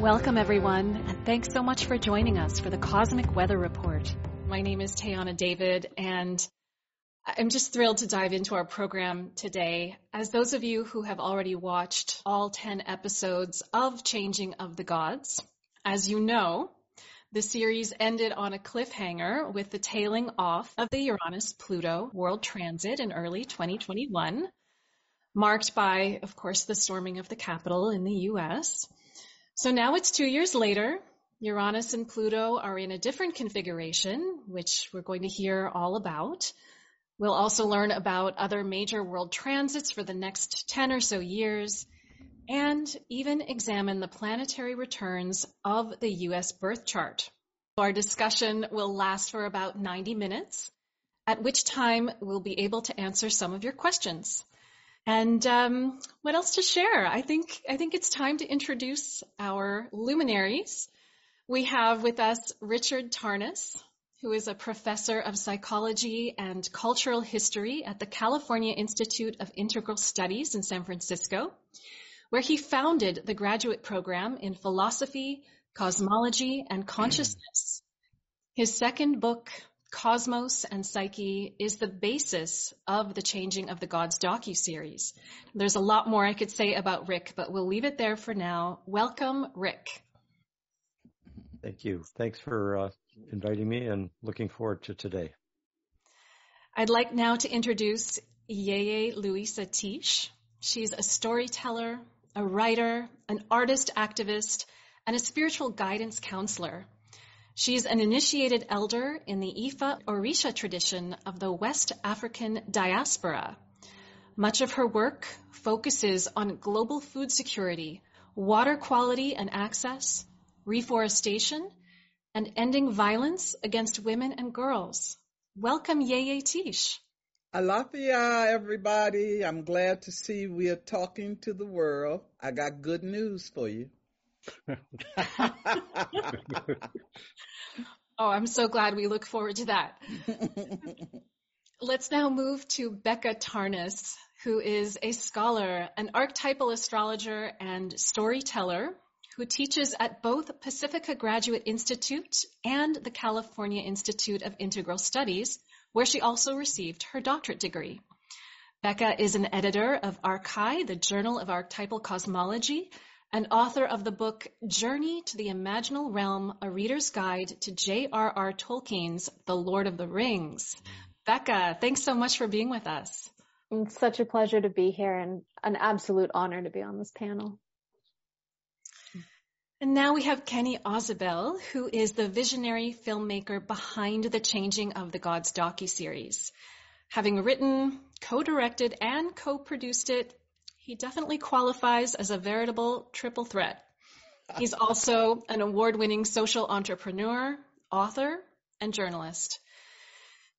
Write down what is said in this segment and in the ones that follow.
Welcome, everyone, and thanks so much for joining us for the Cosmic Weather Report. My name is Tayana David, and I'm just thrilled to dive into our program today. As those of you who have already watched all 10 episodes of Changing of the Gods, as you know, the series ended on a cliffhanger with the tailing off of the Uranus Pluto world transit in early 2021, marked by, of course, the storming of the Capitol in the US. So now it's two years later. Uranus and Pluto are in a different configuration, which we're going to hear all about. We'll also learn about other major world transits for the next 10 or so years, and even examine the planetary returns of the US birth chart. Our discussion will last for about 90 minutes, at which time we'll be able to answer some of your questions. And um, what else to share? I think I think it's time to introduce our luminaries. We have with us Richard Tarnas, who is a professor of psychology and cultural history at the California Institute of Integral Studies in San Francisco, where he founded the graduate program in philosophy, cosmology, and consciousness. His second book, Cosmos and Psyche is the basis of the Changing of the Gods docu-series. There's a lot more I could say about Rick, but we'll leave it there for now. Welcome, Rick. Thank you. Thanks for uh, inviting me and looking forward to today. I'd like now to introduce Yeye Luisah Teish. She's a storyteller, a writer, an artist activist, and a spiritual guidance counselor. She's an initiated elder in the Ifa Orisha tradition of the West African diaspora. Much of her work focuses on global food security, water quality and access, reforestation, and ending violence against women and girls. Welcome, Yeye Teish. Alafia, everybody. I'm glad to see we are talking to the world. I got good news for you. oh, I'm so glad we look forward to that. Let's now move to Becca Tarnas, who is a scholar, an archetypal astrologer, and storyteller who teaches at both Pacifica Graduate Institute and the California Institute of Integral Studies, where she also received her doctorate degree. Becca is an editor of Archai, the Journal of Archetypal Cosmology, and author of the book Journey to the Imaginal Realm, A Reader's Guide to J.R.R. Tolkien's The Lord of the Rings. Becca, thanks so much for being with us. It's such a pleasure to be here and an absolute honor to be on this panel. And now we have Kenny Ausubel, who is the visionary filmmaker behind the Changing of the Gods docu-series. Having written, co-directed, and co-produced it, he definitely qualifies as a veritable triple threat. He's also an award winning social entrepreneur, author, and journalist.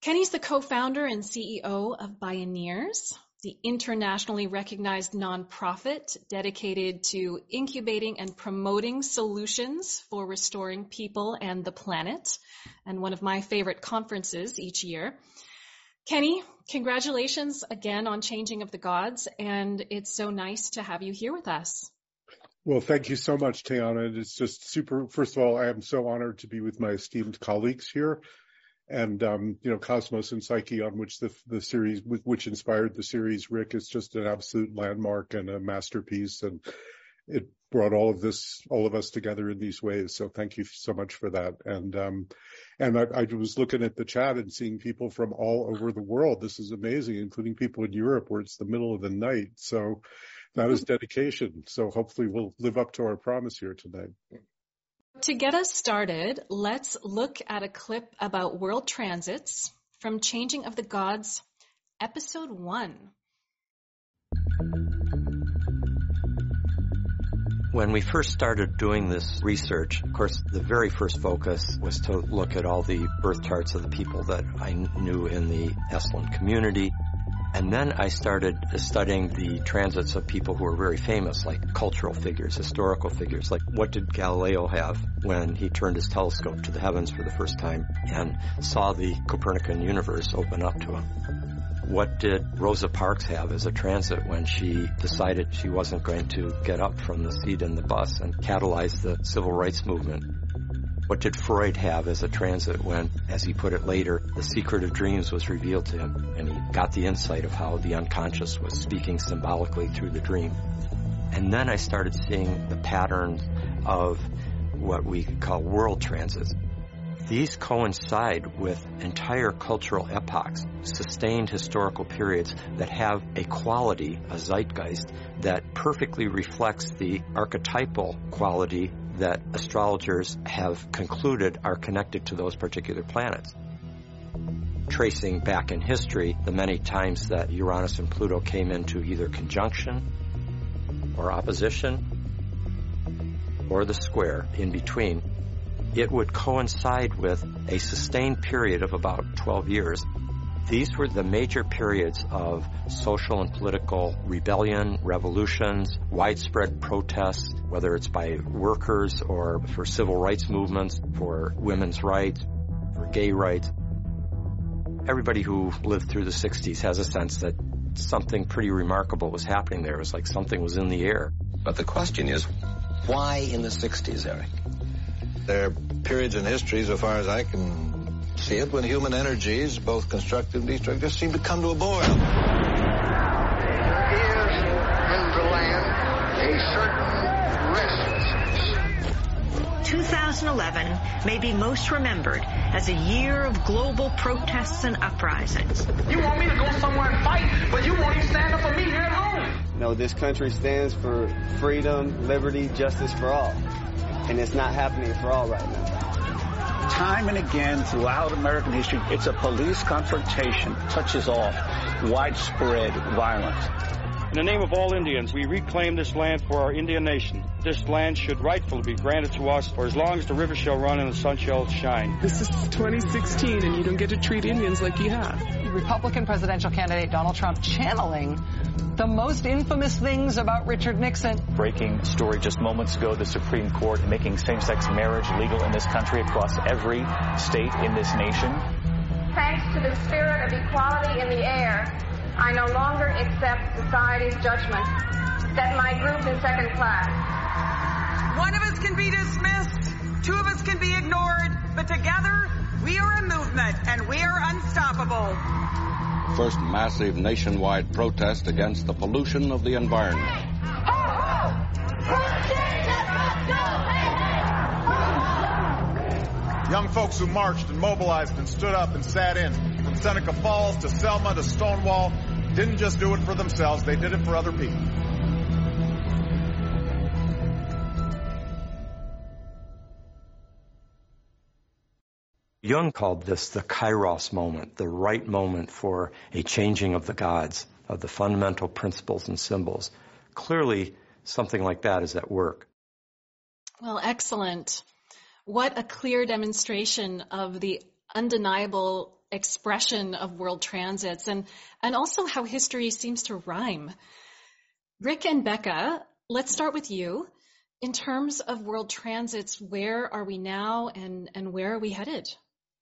Kenny's the co founder and CEO of Bioneers, the internationally recognized nonprofit dedicated to incubating and promoting solutions for restoring people and the planet, and one of my favorite conferences each year. Kenny, congratulations again on Changing of the Gods, and it's so nice to have you here with us. Well, thank you so much, Tayana. It's just super. First of all, I am so honored to be with my esteemed colleagues here, and um, you know, Cosmos and Psyche, on which the the series, which inspired the series, Rick is just an absolute landmark and a masterpiece, and it brought all of this, all of us together in these ways. So thank you so much for that. And, um, and I, I, was looking at the chat and seeing people from all over the world. This is amazing, including people in Europe where it's the middle of the night. So that is dedication. So hopefully we'll live up to our promise here tonight. To get us started, let's look at a clip about world transits from Changing of the Gods, episode one. When we first started doing this research, of course, the very first focus was to look at all the birth charts of the people that I knew in the Esalen community. And then I started studying the transits of people who were very famous, like cultural figures, historical figures. Like what did Galileo have when he turned his telescope to the heavens for the first time and saw the Copernican universe open up to him? What did Rosa Parks have as a transit when she decided she wasn't going to get up from the seat in the bus and catalyze the civil rights movement? What did Freud have as a transit when, as he put it later, the secret of dreams was revealed to him and he got the insight of how the unconscious was speaking symbolically through the dream? And then I started seeing the patterns of what we call world transits. These coincide with entire cultural epochs, sustained historical periods that have a quality, a zeitgeist, that perfectly reflects the archetypal quality that astrologers have concluded are connected to those particular planets. Tracing back in history the many times that Uranus and Pluto came into either conjunction or opposition or the square in between, it would coincide with a sustained period of about 12 years these were the major periods of social and political rebellion, revolutions, widespread protests, whether it's by workers or for civil rights movements, for women's rights, for gay rights. Everybody who lived through the 60s has a sense that something pretty remarkable was happening there. It was like something was in the air. But the question is, why in the 60s, Eric? There are periods in history, so far as I can see it when human energies, both constructive and destructive, seem to come to a boil. There is in the land a certain restlessness. 2011 may be most remembered as a year of global protests and uprisings. You want me to go somewhere and fight, but you won't even stand up for me here at home. No, this country stands for freedom, liberty, justice for all. And it's not happening for all right now time and again throughout American history, it's a police confrontation touches off widespread violence. In the name of all Indians, we reclaim this land for our Indian nation. This land should rightfully be granted to us for as long as the river shall run and the sun shall shine. This is 2016 and you don't get to treat Indians like you have. Republican presidential candidate Donald Trump channeling the most infamous things about Richard Nixon. Breaking story just moments ago, the Supreme Court making same-sex marriage legal in this country across every state in this nation. Thanks to the spirit of equality in the air, I no longer accept society's judgment that my group is second class. One of us can be dismissed, two of us can be ignored, but together we are a movement and we are unstoppable first massive nationwide protest against the pollution of the environment. Young folks who marched and mobilized and stood up and sat in, from Seneca Falls to Selma to Stonewall, didn't just do it for themselves, they did it for other people. Jung called this the kairos moment, the right moment for a changing of the gods, of the fundamental principles and symbols. Clearly, something like that is at work. Well, excellent. What a clear demonstration of the undeniable expression of world transits and, and also how history seems to rhyme. Rick and Becca, let's start with you. In terms of world transits, where are we now and, and where are we headed?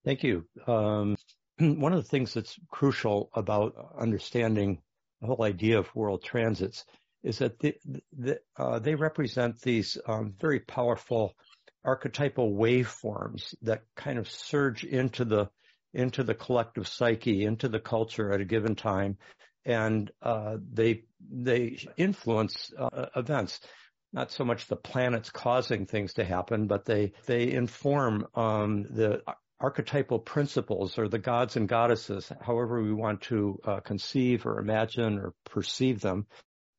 Thank you. Um, one of the things that's crucial about understanding the whole idea of world transits is that the, the, uh, they represent these um, very powerful archetypal waveforms that kind of surge into the into the collective psyche, into the culture at a given time, and uh, they they influence uh, events. Not so much the planets causing things to happen, but they they inform um, the archetypal principles or the gods and goddesses, however we want to uh, conceive or imagine or perceive them,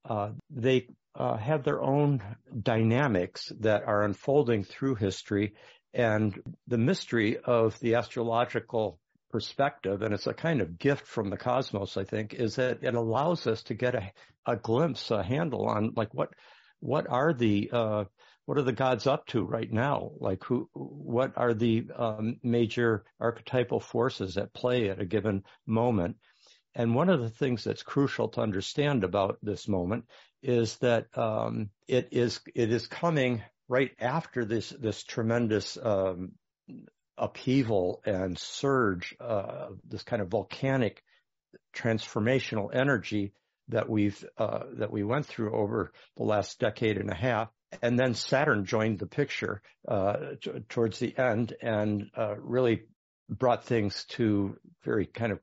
uh, they uh, have their own dynamics that are unfolding through history. And the mystery of the astrological perspective, and it's a kind of gift from the cosmos, I think, is that it allows us to get a, a glimpse, a handle on like what what are the uh, what are the gods up to right now? Like who, what are the um, major archetypal forces at play at a given moment? And one of the things that's crucial to understand about this moment is that um, it is it is coming right after this this tremendous um, upheaval and surge, uh, this kind of volcanic transformational energy that we've uh, that we went through over the last decade and a half. And then Saturn joined the picture uh, t- towards the end and uh, really brought things to very kind of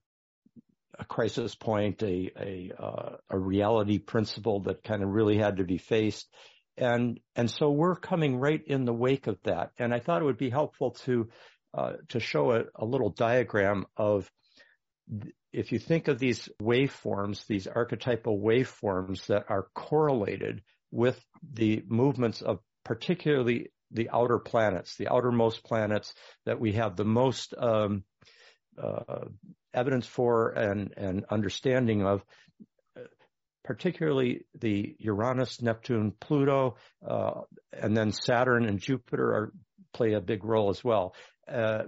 a crisis point, a a, uh, a reality principle that kind of really had to be faced. And and so we're coming right in the wake of that. And I thought it would be helpful to uh, to show a, a little diagram of if you think of these waveforms, these archetypal waveforms that are correlated with the movements of particularly the outer planets, the outermost planets that we have the most um, uh, evidence for and, and understanding of, particularly the Uranus, Neptune, Pluto, uh, and then Saturn and Jupiter are, play a big role as well. Uh,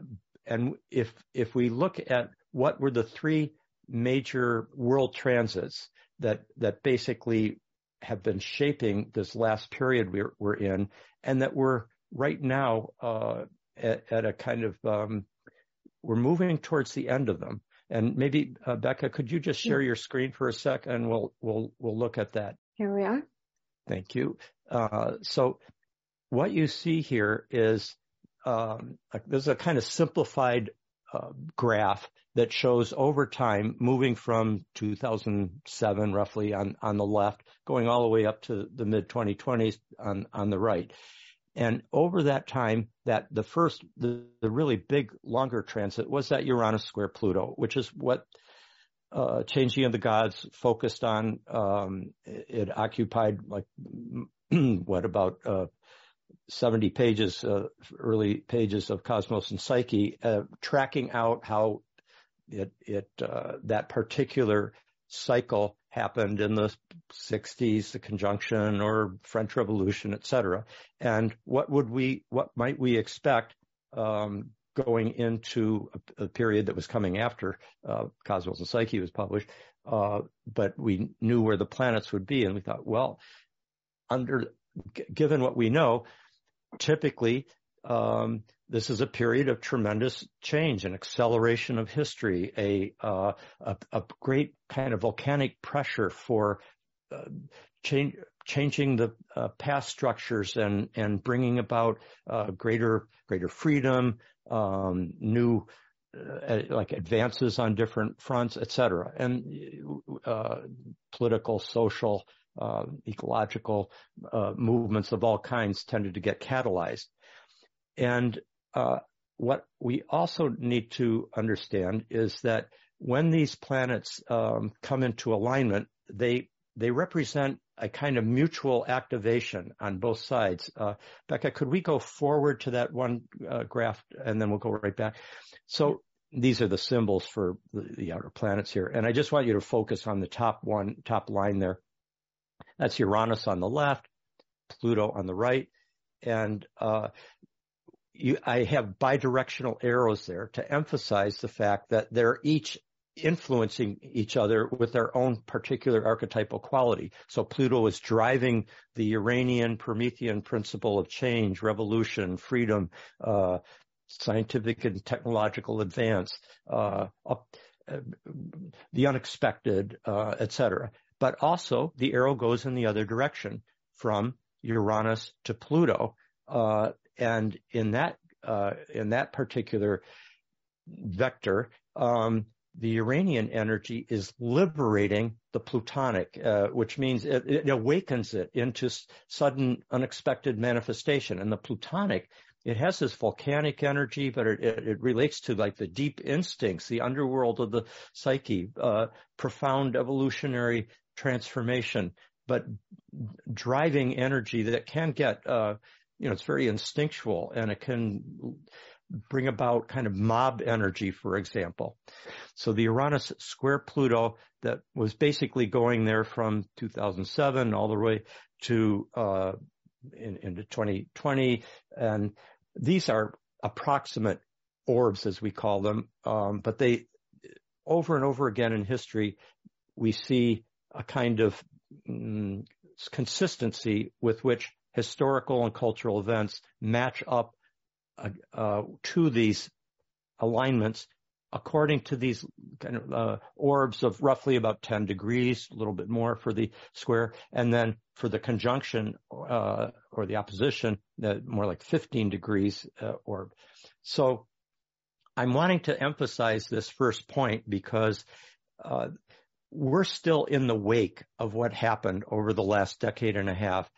and if if we look at what were the three major world transits that that basically have been shaping this last period we're, we're in, and that we're right now uh, at, at, a kind of um, we're moving towards the end of them. And maybe uh, Becca, could you just share your screen for a sec, and we'll we'll we'll look at that. Here we are. Thank you. Uh, so what you see here is um, this is a kind of simplified uh, graph that shows over time moving from 2007 roughly on, on the left, going all the way up to the mid 2020s on, on the right. And over that time, that the first, the, the really big longer transit was that Uranus square Pluto, which is what uh, Changing of the Gods focused on. Um, it, it, occupied like what about uh, 70 pages, uh, early pages of Cosmos and Psyche, uh, tracking out how it, it, uh, that particular cycle happened in the 60s, the conjunction or French Revolution, et cetera. And what would we, what might we expect, um, going into a, a, period that was coming after, uh, Cosmos and Psyche was published. Uh, but we knew where the planets would be and we thought, well, under, given what we know, typically, um, this is a period of tremendous change and acceleration of history, a, uh, a, a, great kind of volcanic pressure for uh, change, changing the uh, past structures and and bringing about uh, greater greater freedom, um, new uh, like advances on different fronts, et cetera, and uh, political, social, uh, ecological uh, movements of all kinds tended to get catalyzed. And uh, what we also need to understand is that when these planets um, come into alignment, they they represent a kind of mutual activation on both sides. Uh, Becca, could we go forward to that one uh, graph and then we'll go right back? So these are the symbols for the, the outer planets here. And I just want you to focus on the top one, top line there. That's Uranus on the left, Pluto on the right, and uh, you, I have bidirectional arrows there to emphasize the fact that they're each influencing each other with their own particular archetypal quality. So Pluto is driving the Uranian Promethean principle of change, revolution, freedom, uh, scientific and technological advance, uh, up, uh, the unexpected, uh, etc but also the arrow goes in the other direction from Uranus to Pluto. Uh, and in that, uh, in that particular vector, um, the Uranian energy is liberating the Plutonic, uh, which means it, it, awakens it into sudden, unexpected manifestation. And the Plutonic, it has this volcanic energy, but it, it relates to like the deep instincts, the underworld of the psyche, uh, profound evolutionary transformation, but driving energy that can get, uh, you know, it's very instinctual and it can bring about kind of mob energy, for example. So the Uranus square Pluto that was basically going there from 2007 all the way to, uh, in, into 2020. And these are approximate orbs, as we call them. Um, but they, over and over again in history, we see a kind of mm, consistency with which historical and cultural events match up uh, uh, to these alignments according to these kind of uh, orbs of roughly about 10 degrees, a little bit more for the square, and then for the conjunction uh, or the opposition, more like 15 degrees uh, orb. So I'm wanting to emphasize this first point because uh, we're still in the wake of what happened over the last decade and a half,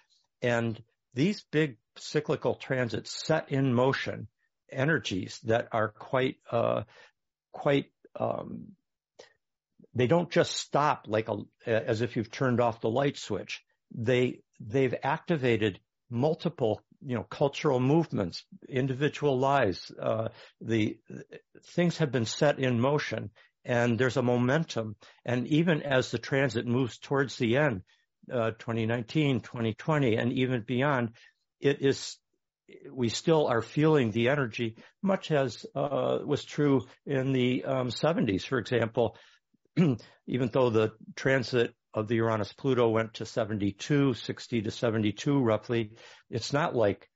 and these big cyclical transits set in motion energies that are quite uh, quite um, they don't just stop like a, as if you've turned off the light switch. They they've activated multiple you know cultural movements, individual lives. Uh, the things have been set in motion, and there's a momentum. And even as the transit moves towards the end, uh, 2019, 2020, and even beyond, it is we still are feeling the energy, much as uh, was true in the um, 70s, for example. even though the transit of the Uranus Pluto went to 72, 60 to 72 roughly, it's not like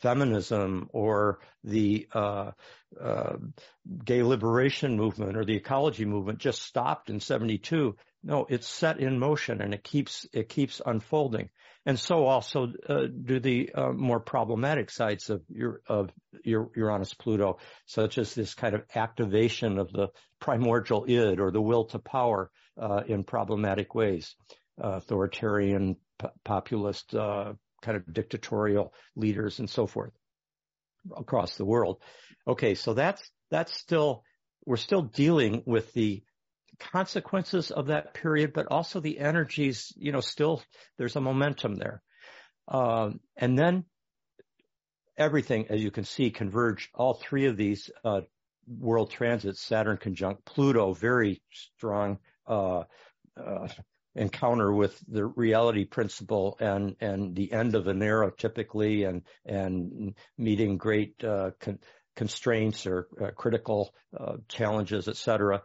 feminism or the uh, uh, gay liberation movement or the ecology movement just stopped in 72. No, it's set in motion and it keeps it keeps unfolding. And so also uh, do the uh, more problematic sides of your of your Uranus Pluto, such as this kind of activation of the primordial id or the will to power uh, in problematic ways, authoritarian, p- populist, uh, kind of dictatorial leaders and so forth across the world. Okay, so that's that's still we're still dealing with the consequences of that period, but also the energies, you know, still there's a momentum there. Um, and then everything, as you can see, converge. All three of these uh, world transits, Saturn conjunct Pluto, very strong uh, uh, encounter with the reality principle and and the end of an era typically, and and meeting great uh, con- constraints or uh, critical uh, challenges, et cetera.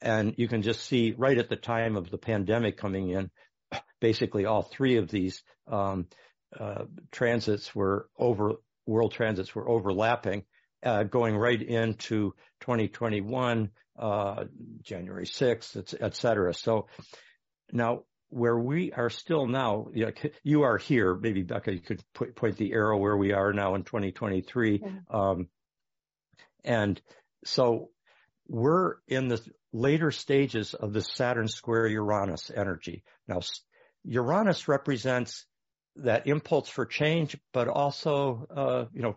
And you can just see right at the time of the pandemic coming in, basically all three of these um, uh, transits were over, world transits were overlapping, uh, going right into 2021, uh, January 6th, et, et cetera. So now where we are still now, you, know, you are here, maybe Becca, you could put, point the arrow where we are now in 2023. Um, and so we're in the later stages of the Saturn square Uranus energy. Now, Uranus represents that impulse for change, but also, uh, you know,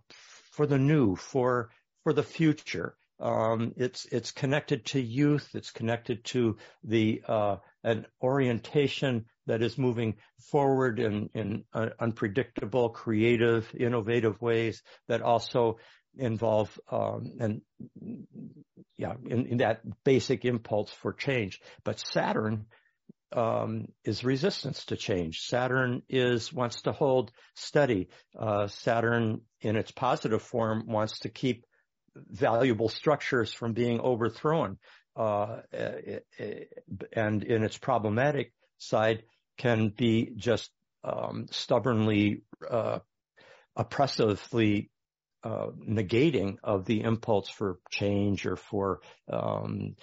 for the new, for, for the future. Um, it's, it's connected to youth. It's connected to the, uh, an orientation that is moving forward in, in uh, unpredictable, creative, innovative ways that also involve um, and yeah in, in, that basic impulse for change. But saturn um, is resistance to change. Saturn is wants to hold steady. Uh, saturn in its positive form wants to keep valuable structures from being overthrown. Uh, and in its problematic side can be just um, stubbornly uh, oppressively uh, negating of the impulse for change or for um,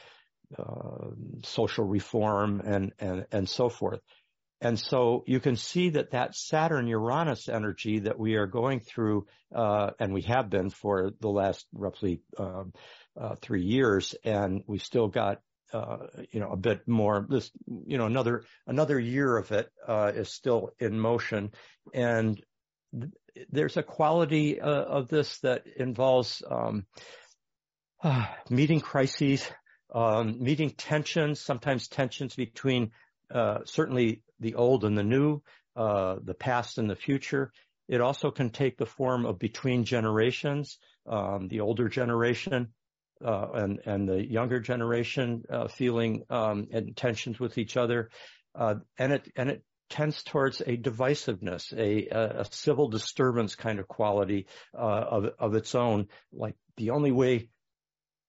uh, social reform and, and and so forth. And so you can see that that Saturn Uranus energy that we are going through, uh, and we have been for the last roughly um, uh, three years, and we still got uh, you know, a bit more. This, you know, another another year of it uh, is still in motion, and there's a quality uh, of this that involves um, uh, meeting crises, um, meeting tensions, sometimes tensions between uh, certainly the old and the new, uh, the past and the future. It also can take the form of between generations, um, the older generation uh, and and the younger generation uh, feeling um, tensions with each other, and it and it tends towards a divisiveness, a, a civil disturbance kind of quality uh, of, of its own. Like the only way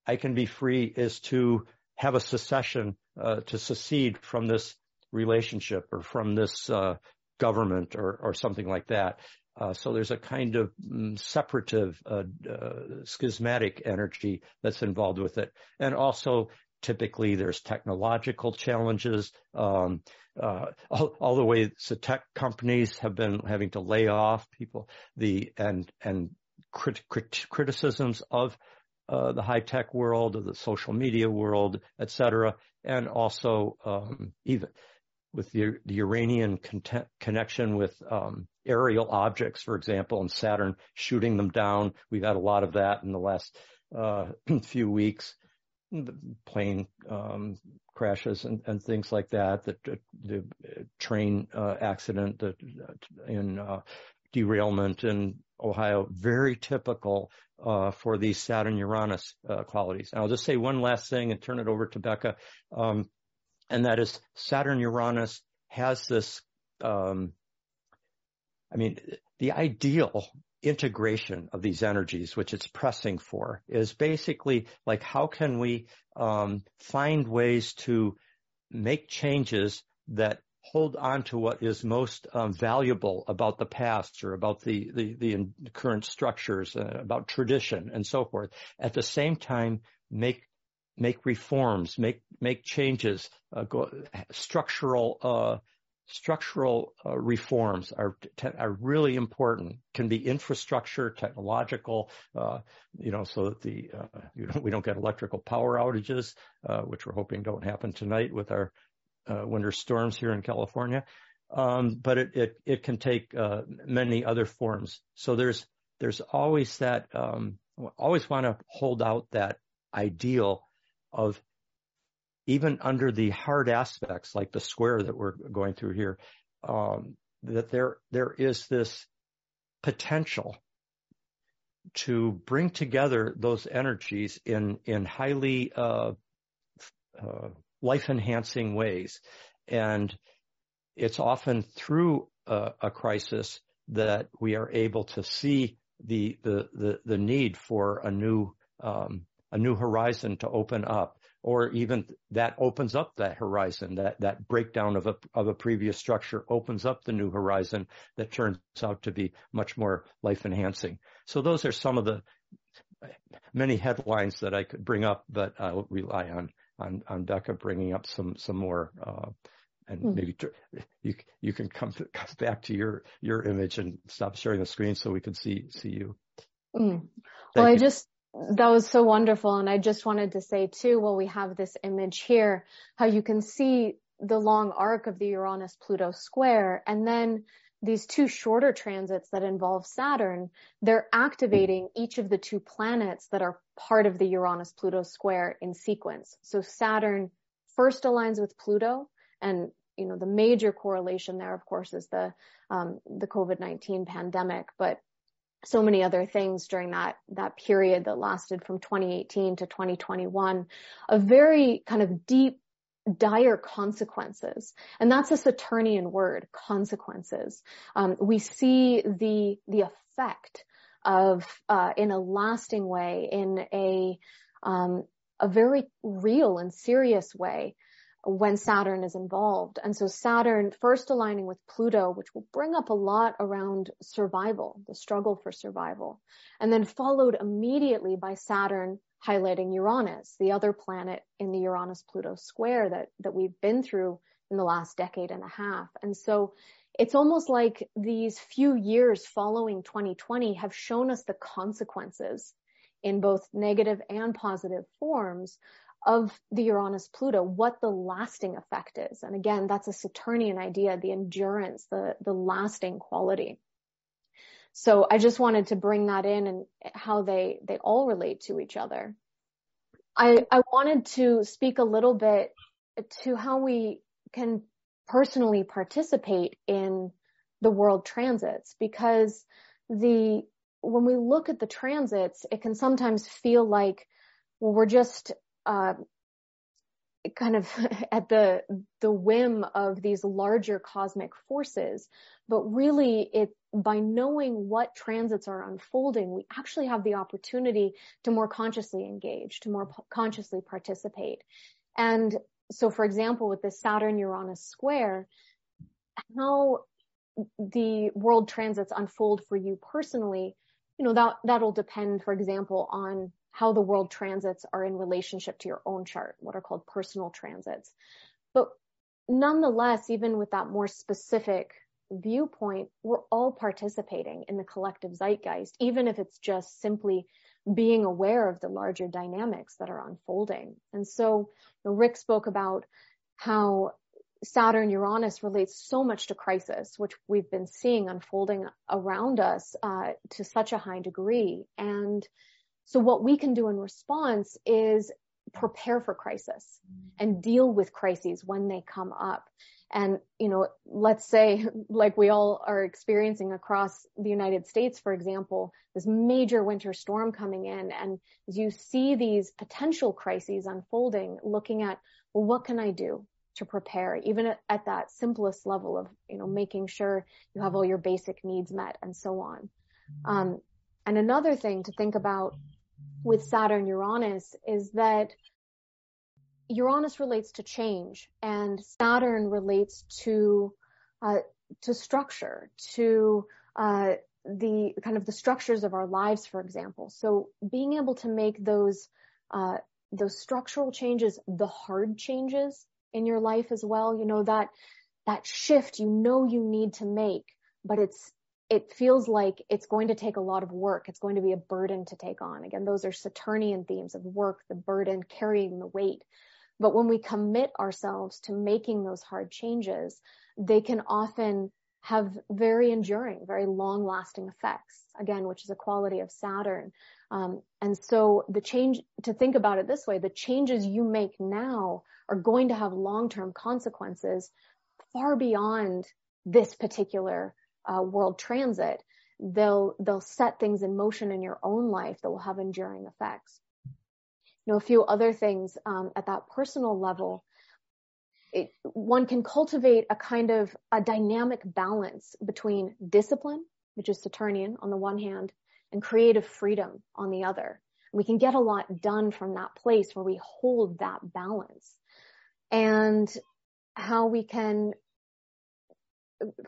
I can be free is to have a secession, uh, to secede from this relationship or from this uh, government or, or something like that. Uh, so there's a kind of um, separative, uh, uh, schismatic energy that's involved with it. And also typically there's technological challenges. Um, uh, all, all, the way the tech companies have been having to lay off people, the and and crit, crit, criticisms of uh, the high tech world, of the social media world, et cetera, and also um, even with the, the Uranian con- connection with um, aerial objects, for example, and Saturn shooting them down. We've had a lot of that in the last uh, few weeks. Plane um, crashes and, and, things like that. The, the, train uh, accident the, in uh, derailment in Ohio, very typical uh, for these Saturn Uranus uh, qualities. And I'll just say one last thing and turn it over to Becca. Um, and that is Saturn Uranus has this, um, I mean, the ideal integration of these energies, which it's pressing for, is basically like how can we um, find ways to make changes that hold on to what is most um, valuable about the past or about the the, the current structures, uh, about tradition and so forth. At the same time, make make reforms, make make changes, uh, go, structural uh, structural uh, reforms are are really important. Can be infrastructure, technological, uh, you know, so that the uh, you know, we don't get electrical power outages, uh, which we're hoping don't happen tonight with our winter storms here in California. Um, but it, it it can take many other forms. So there's there's always that um, always want to hold out that ideal of even under the hard aspects like the square that we're going through here, um, that there there is this potential to bring together those energies in in highly uh, uh, life enhancing ways, and it's often through a, a, crisis that we are able to see the the the, the need for a new um, a new horizon to open up or even that opens up that horizon that that breakdown of a of a previous structure opens up the new horizon that turns out to be much more life enhancing so those are some of the many headlines that I could bring up but I'll rely on on on Becca bringing up some some more uh, and mm. maybe you you can come, come back to your your image and stop sharing the screen so we can see see you. Mm. Well. I just that was so wonderful. And I just wanted to say too, while we have this image here, how you can see the long arc of the Uranus Pluto square and then these two shorter transits that involve Saturn, they're activating each of the two planets that are part of the Uranus Pluto square in sequence. So Saturn first aligns with Pluto and you know the major correlation there of course is the um, the COVID-19 pandemic, but so many other things during that that period that lasted from 2018 to 2021 a very kind of deep dire consequences. And that's a saturnian word consequences. Um, we see the the effect of uh, in a lasting way in a um, a very real and serious way when Saturn is involved. And so Saturn first aligning with Pluto, which will bring up a lot around survival, the struggle for survival, and then followed immediately by Saturn highlighting Uranus, the other planet in the Uranus-Pluto square that, that we've been through in the last decade and a half. And so it's almost like these few years following 2020 have shown us the consequences in both negative and positive forms of the Uranus Pluto, what the lasting effect is. And again, that's a Saturnian idea, the endurance, the, the lasting quality. So I just wanted to bring that in and how they, they all relate to each other. I, I wanted to speak a little bit to how we can personally participate in the world transits because the, when we look at the transits, it can sometimes feel like, well, we're just uh, kind of at the the whim of these larger cosmic forces but really it by knowing what transits are unfolding we actually have the opportunity to more consciously engage to more consciously participate. And so for example with this saturn uranus square how the world transits unfold for you personally, you know, that, that'll depend, for example, on how the world transits are in relationship to your own chart, what are called personal transits. But nonetheless, even with that more specific viewpoint, we're all participating in the collective zeitgeist, even if it's just simply being aware of the larger dynamics that are unfolding. And so you know, Rick spoke about how Saturn Uranus relates so much to crisis, which we've been seeing unfolding around us uh, to such a high degree. And so what we can do in response is prepare for crisis and deal with crises when they come up. And, you know, let's say like we all are experiencing across the United States, for example, this major winter storm coming in and as you see these potential crises unfolding, looking at, well, what can I do? to prepare, even at, at, that simplest level of, you know, making sure you have all your basic needs met and so on. Um, and another thing to think about with Saturn Uranus is that Uranus relates to change and Saturn relates to, uh, to structure, to, uh, the kind of the structures of our lives, for example. So being able to make those, uh, those structural changes, the hard changes in your life as well. You know, that, that shift you know you need to make, but it's, it feels like it's going to take a lot of work. It's going to be a burden to take on. Again, those are Saturnian themes of work, the burden, carrying the weight. But when we commit ourselves to making those hard changes, they can often have very enduring, very long lasting effects, again, which is a quality of Saturn. Um, and so the change, to think about it this way, the changes you make now are going to have long-term consequences far beyond this particular uh, world transit. They'll, they'll set things in motion in your own life that will have enduring effects. You know, a few other things um, at that personal level it, one can cultivate a kind of a dynamic balance between discipline, which is Saturnian on the one hand, and creative freedom on the other. We can get a lot done from that place where we hold that balance and how we can,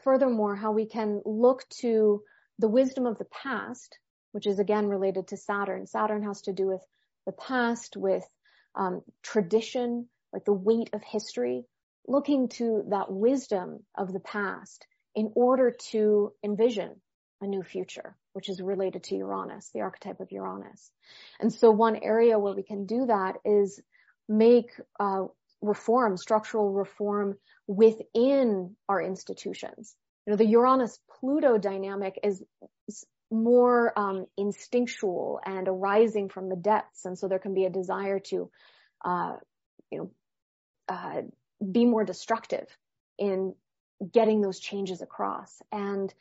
furthermore, how we can look to the wisdom of the past, which is again related to Saturn. Saturn has to do with the past, with um, tradition, like the weight of history, looking to that wisdom of the past in order to envision a new future, which is related to Uranus, the archetype of Uranus. And so one area where we can do that is make uh, reform, structural reform within our institutions. You know, the Uranus-Pluto dynamic is more um, instinctual and arising from the depths, and so there can be a desire to, uh, you know, uh, be more destructive in getting those changes across. And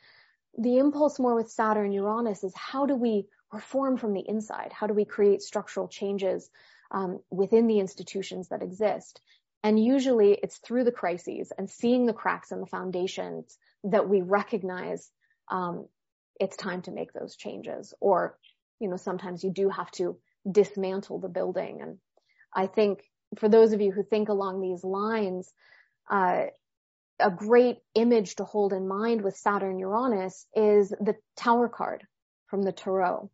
the impulse more with Saturn Uranus is how do we reform from the inside? How do we create structural changes um, within the institutions that exist? And usually it's through the crises and seeing the cracks in the foundations that we recognize um, it's time to make those changes. Or, you know, sometimes you do have to dismantle the building. And I think for those of you who think along these lines, uh, a great image to hold in mind with Saturn Uranus is the tower card from the tarot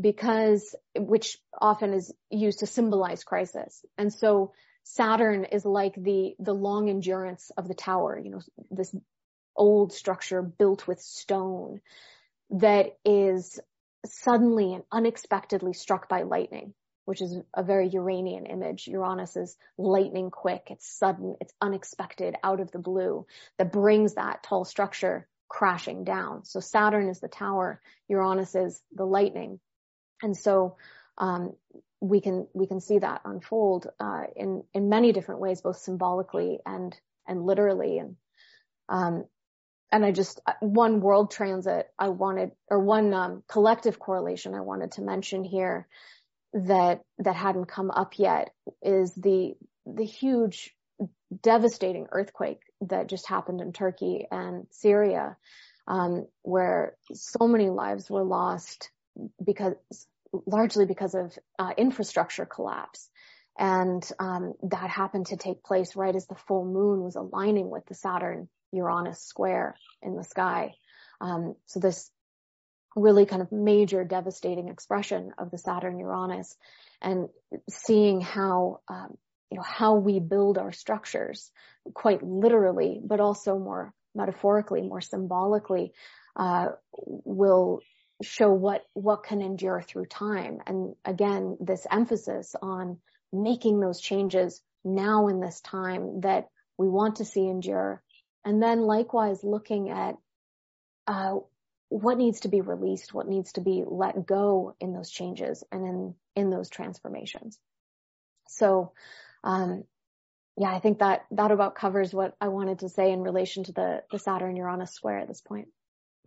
because which often is used to symbolize crisis. And so Saturn is like the the long endurance of the tower, you know, this old structure built with stone that is suddenly and unexpectedly struck by lightning which is a very Uranian image. Uranus is lightning quick. It's sudden. It's unexpected out of the blue that brings that tall structure crashing down. So Saturn is the tower. Uranus is the lightning. And so, um, we can, we can see that unfold, uh, in, in many different ways, both symbolically and, and literally. And, um, and I just, uh, one world transit I wanted, or one, um, collective correlation I wanted to mention here that that hadn't come up yet is the the huge devastating earthquake that just happened in Turkey and Syria, um, where so many lives were lost because largely because of uh, infrastructure collapse. And um, that happened to take place right as the full moon was aligning with the Saturn Uranus square in the sky. Um, so this really kind of major devastating expression of the Saturn Uranus and seeing how, um, you know, how we build our structures quite literally, but also more metaphorically, more symbolically, uh, will show what, what can endure through time. And again, this emphasis on making those changes now in this time that we want to see endure. And then likewise looking at, uh, what needs to be released, what needs to be let go in those changes and in, in those transformations. So, um, yeah, I think that, that about covers what I wanted to say in relation to the, the Saturn Uranus square at this point.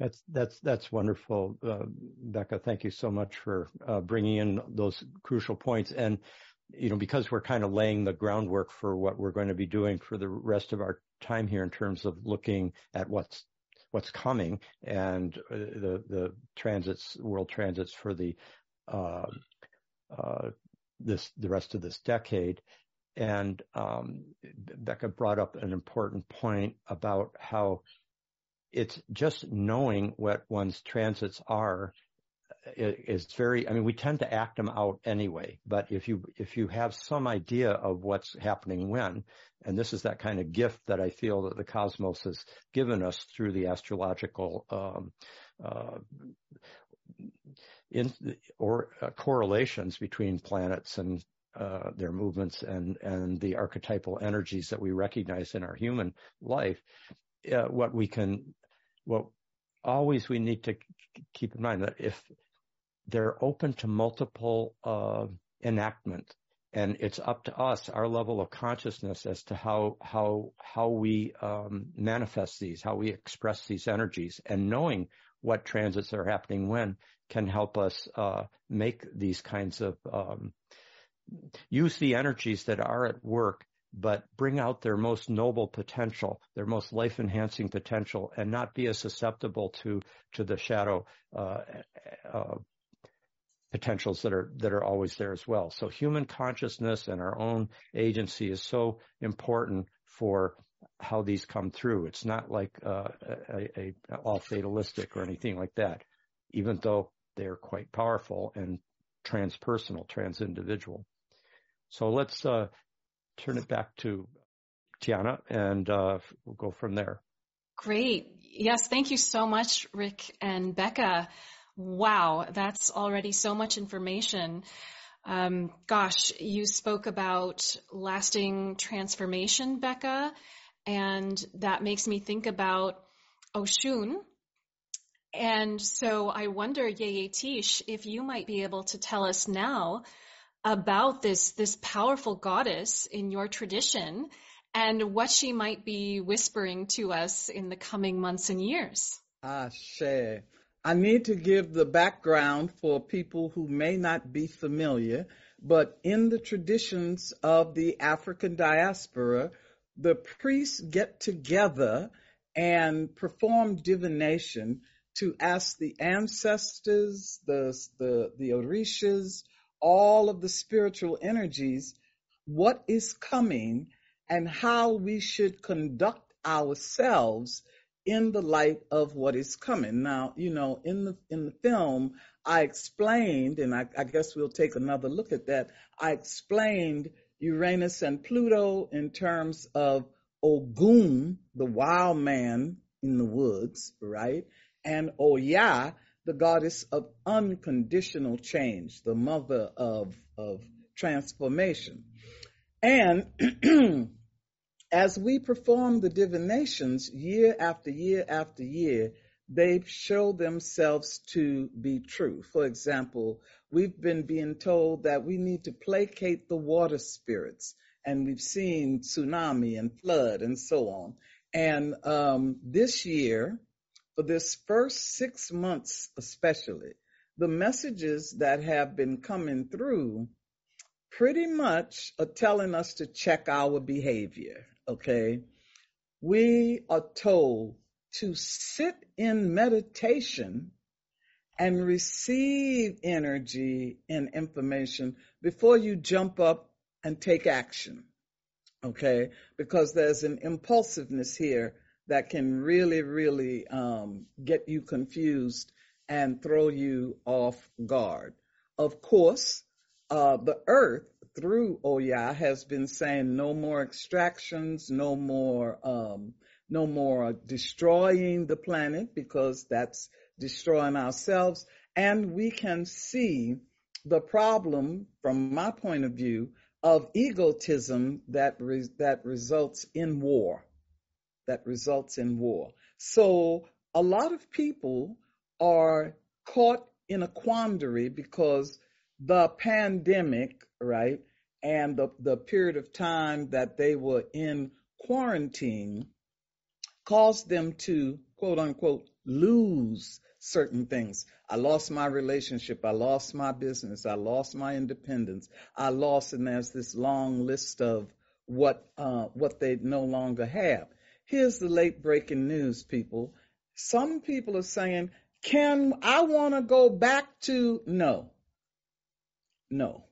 That's that's that's wonderful, uh, Becca. Thank you so much for uh, bringing in those crucial points. And you know, because we're kind of laying the groundwork for what we're going to be doing for the rest of our time here in terms of looking at what's what's coming and uh, the the transits, world transits for the uh, uh, this the rest of this decade. And um, Becca brought up an important point about how it's just knowing what one's transits are is very i mean we tend to act them out anyway but if you if you have some idea of what's happening when and this is that kind of gift that i feel that the cosmos has given us through the astrological um, uh, in or uh, correlations between planets and uh, their movements and and the archetypal energies that we recognize in our human life uh, what we can well, always we need to keep in mind that if they're open to multiple uh, enactment, and it's up to us, our level of consciousness, as to how how how we um, manifest these, how we express these energies, and knowing what transits are happening when can help us uh, make these kinds of um, use the energies that are at work but bring out their most noble potential, their most life enhancing potential, and not be as susceptible to to the shadow uh, uh, potentials that are that are always there as well. So human consciousness and our own agency is so important for how these come through. It's not like uh, a, a all fatalistic or anything like that, even though they're quite powerful and transpersonal, trans-individual. So let's uh, turn it back to Tiana, and uh, we'll go from there. Great. Yes, thank you so much, Rick and Becca. Wow, that's already so much information. Um, gosh, you spoke about lasting transformation, Becca, and that makes me think about Oshun. And so I wonder, Yeye Teish, if you might be able to tell us now about this, this powerful goddess in your tradition and what she might be whispering to us in the coming months and years. Ashe. I need to give the background for people who may not be familiar, but in the traditions of the African diaspora, the priests get together and perform divination to ask the ancestors, the, the, the orishas, all of the spiritual energies, what is coming and how we should conduct ourselves in the light of what is coming. Now, you know, in the in the film, I explained, and I, I guess we'll take another look at that. I explained Uranus and Pluto in terms of Ogun, the wild man in the woods, right? And Oya, the goddess of unconditional change, the mother of, of transformation. And as we perform the divinations year after year after year, they show themselves to be true. For example, we've been being told that we need to placate the water spirits, and we've seen tsunami and flood and so on. And um, this year, for this first six months, especially, the messages that have been coming through pretty much are telling us to check our behavior. Okay. We are told to sit in meditation and receive energy and information before you jump up and take action. Okay. Because there's an impulsiveness here that can really, really um, get you confused and throw you off guard. Of course, uh, the earth through Oya has been saying no more extractions, no more, um, no more destroying the planet because that's destroying ourselves. And we can see the problem from my point of view of egotism that re- that results in war that results in war so a lot of people are caught in a quandary because the pandemic right and the, the period of time that they were in quarantine caused them to quote unquote lose certain things. I lost my relationship. I lost my business. I lost my independence. I lost, and there's this long list of what uh, what they no longer have. Here's the late breaking news, people. Some people are saying, "Can I want to go back to?" No, no.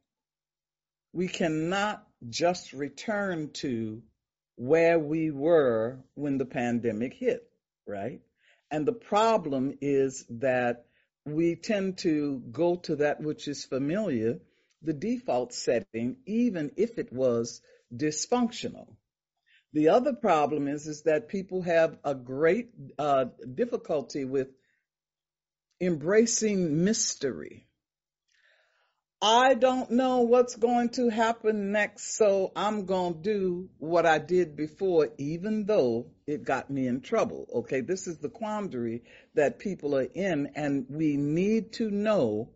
We cannot just return to where we were when the pandemic hit, right? And the problem is that we tend to go to that which is familiar, the default setting, even if it was dysfunctional. The other problem is, is that people have a great uh, difficulty with embracing mystery. I don't know what's going to happen next, so I'm going to do what I did before, even though it got me in trouble. Okay, this is the quandary that people are in, and we need to know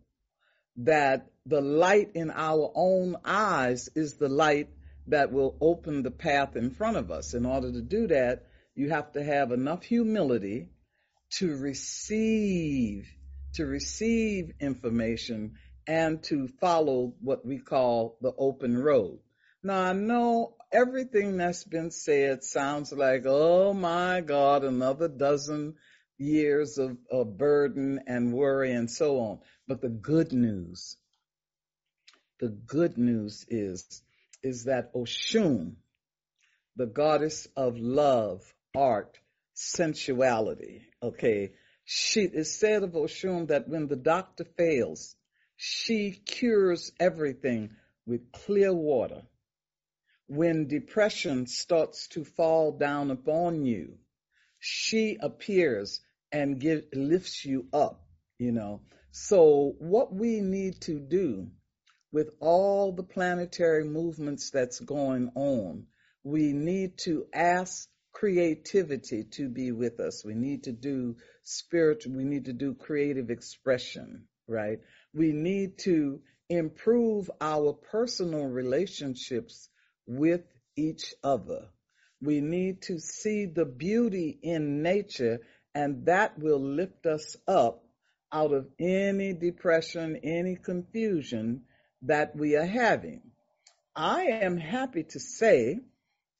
that the light in our own eyes is the light that will open the path in front of us. In order to do that, you have to have enough humility to receive, to receive information and to follow what we call the open road. Now I know everything that's been said sounds like, oh my God, another dozen years of, of burden and worry and so on. But the good news, the good news is, is that Oshun, the goddess of love, art, sensuality, okay, she is said of Oshun that when the doctor fails, she cures everything with clear water. When depression starts to fall down upon you, she appears and give, lifts you up, you know. So what we need to do with all the planetary movements that's going on, we need to ask creativity to be with us. We need to do spiritual, we need to do creative expression, right? we need to improve our personal relationships with each other. We need to see the beauty in nature and that will lift us up out of any depression, any confusion that we are having. I am happy to say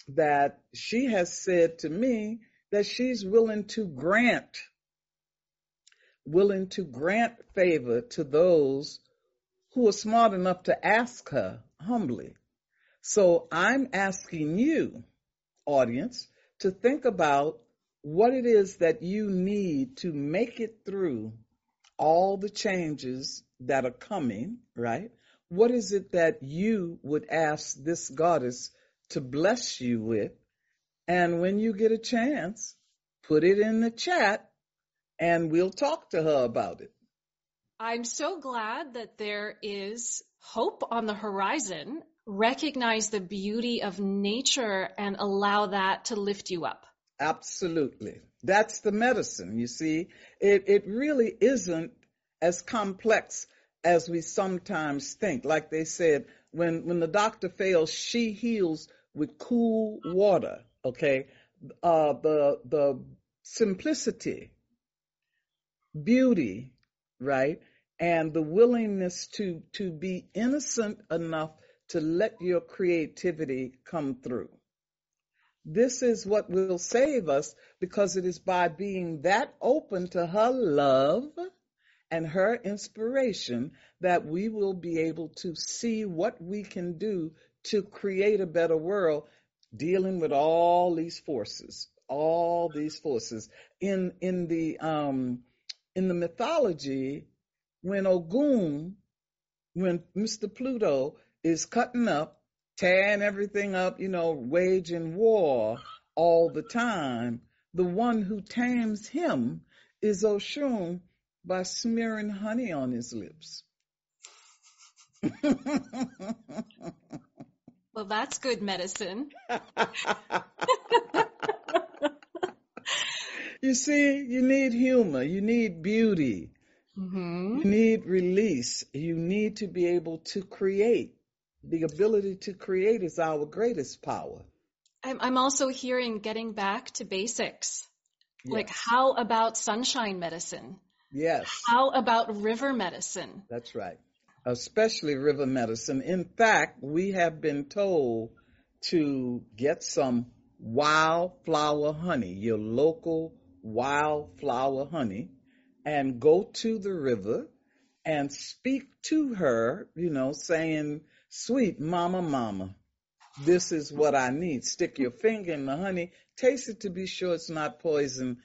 that she has said to me that she's willing to grant willing to grant favor to those who are smart enough to ask her humbly. So I'm asking you, audience, to think about what it is that you need to make it through all the changes that are coming, right? What is it that you would ask this goddess to bless you with? And when you get a chance, put it in the chat and we'll talk to her about it. I'm so glad that there is hope on the horizon. Recognize the beauty of nature and allow that to lift you up. Absolutely. That's the medicine. You see, it, it really isn't as complex as we sometimes think. Like they said, when, when the doctor fails, she heals with cool water. Okay. Uh, the, the simplicity beauty, right? And the willingness to, to be innocent enough to let your creativity come through. This is what will save us because it is by being that open to her love and her inspiration that we will be able to see what we can do to create a better world dealing with all these forces all these forces. In in the um in the mythology, when Ogun, when Mr. Pluto is cutting up, tearing everything up, you know, waging war all the time, the one who tames him is Oshun by smearing honey on his lips. well, that's good medicine. you see, you need humor, you need beauty, mm-hmm. you need release, you need to be able to create. The ability to create is our greatest power. I'm also hearing getting back to basics. Yes. Like, how about sunshine medicine? Yes. How about river medicine? That's right. Especially river medicine. In fact, we have been told to get some wildflower honey, your local wildflower honey, and go to the river and speak to her, you know, saying, Sweet mama, mama, this is what I need. Stick your finger in the honey, taste it to be sure it's not poison,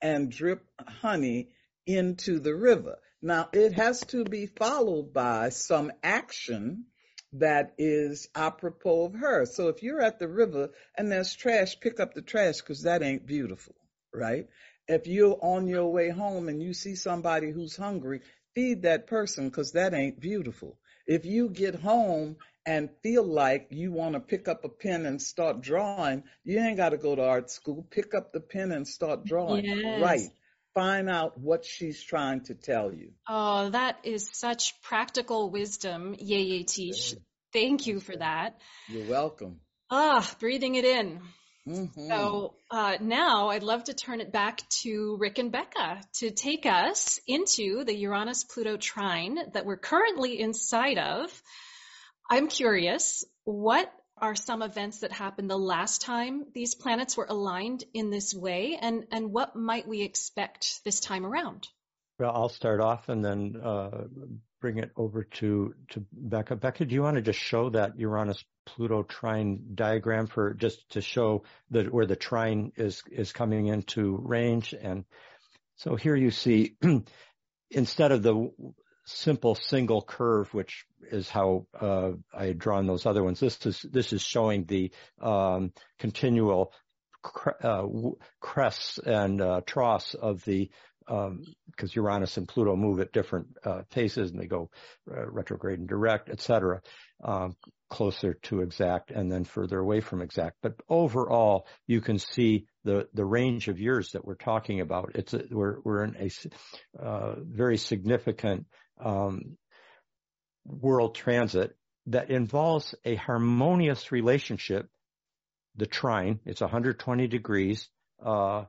and drip honey into the river. Now, it has to be followed by some action that is apropos of her. So if you're at the river and there's trash, pick up the trash because that ain't beautiful, right? If you're on your way home and you see somebody who's hungry, feed that person because that ain't beautiful. If you get home and feel like you want to pick up a pen and start drawing, you ain't got to go to art school. Pick up the pen and start drawing. Yes. Right find out what she's trying to tell you. Oh, that is such practical wisdom, Yeye Teish. Thank you for that. You're welcome. Ah, breathing it in. Mm-hmm. So uh, now I'd love to turn it back to Rick and Becca to take us into the Uranus Pluto trine that we're currently inside of. I'm curious, what are some events that happened the last time these planets were aligned in this way, and, and what might we expect this time around? Well, I'll start off and then uh, bring it over to, to Becca. Becca, do you want to just show that Uranus Pluto trine diagram for just to show that where the trine is is coming into range? And so here you see instead of the simple single curve, which is how uh, I had drawn those other ones. This is this is showing the um, continual cre- uh, crests and uh, troughs of the because um, Uranus and Pluto move at different uh, paces and they go uh, retrograde and direct, etc. Um, closer to exact and then further away from exact. But overall, you can see the the range of years that we're talking about. It's a, we're we're in a uh, very significant um, world transit that involves a harmonious relationship. The trine, it's 120 degrees. Uh,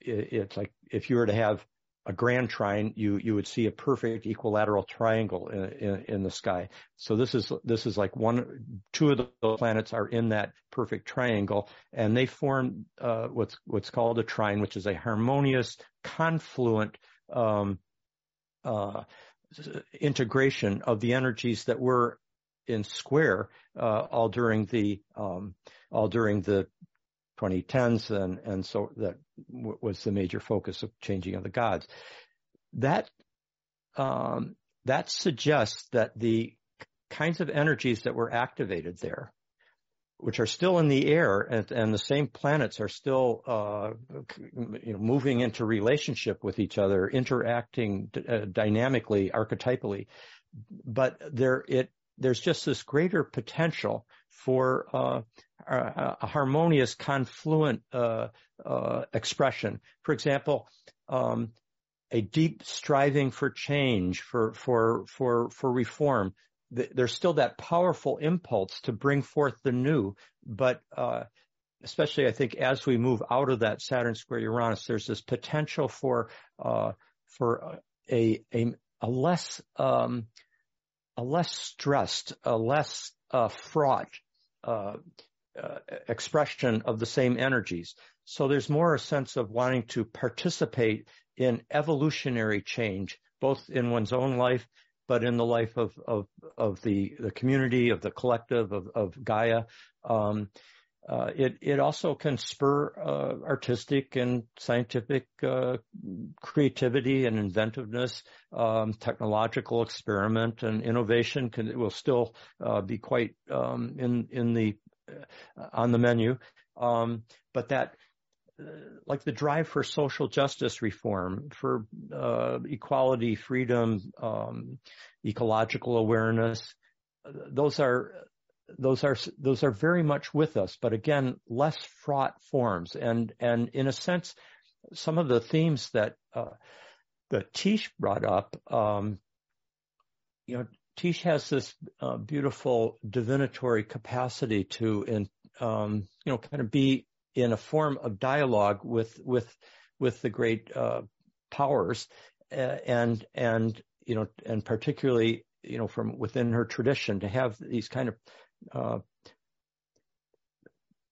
it, it's like if you were to have a grand trine, you you would see a perfect equilateral triangle in, in, in, the sky. So this is this is like one, two of the planets are in that perfect triangle, and they form uh, what's what's called a trine, which is a harmonious confluent um, uh, integration of the energies that were in square uh, all during the um, all during the 2010s and and so that w- was the major focus of changing of the gods. That um, that suggests that the kinds of energies that were activated there which are still in the air and, and the same planets are still uh, you know, moving into relationship with each other, interacting uh, dynamically, archetypally. But there, it, there's just this greater potential for uh, a, harmonious, confluent uh, uh, expression. For example, um, a deep striving for change, for for for for reform, there's still that powerful impulse to bring forth the new, but uh, especially I think as we move out of that Saturn square Uranus, there's this potential for uh, for a a, a less um, a less stressed, a less uh, fraught uh, uh, expression of the same energies. So there's more a sense of wanting to participate in evolutionary change, both in one's own life but in the life of of of the the community, of the collective, of of Gaia. Um, uh, it it also can spur uh, artistic and scientific uh, creativity and inventiveness, um, technological experiment and innovation can will still uh, be quite um, in in the uh, on the menu, um, but that. Like the drive for social justice reform, for equality, freedom, um, ecological awareness, those are those are those are very much with us, but again, less fraught forms. And and in a sense, some of the themes that uh, that Teish brought up, um, you know, Teish has this uh, beautiful divinatory capacity to, in, um, you know, kind of be in a form of dialogue with with with the great uh, powers, and and you know, and particularly you know from within her tradition to have these kind of uh,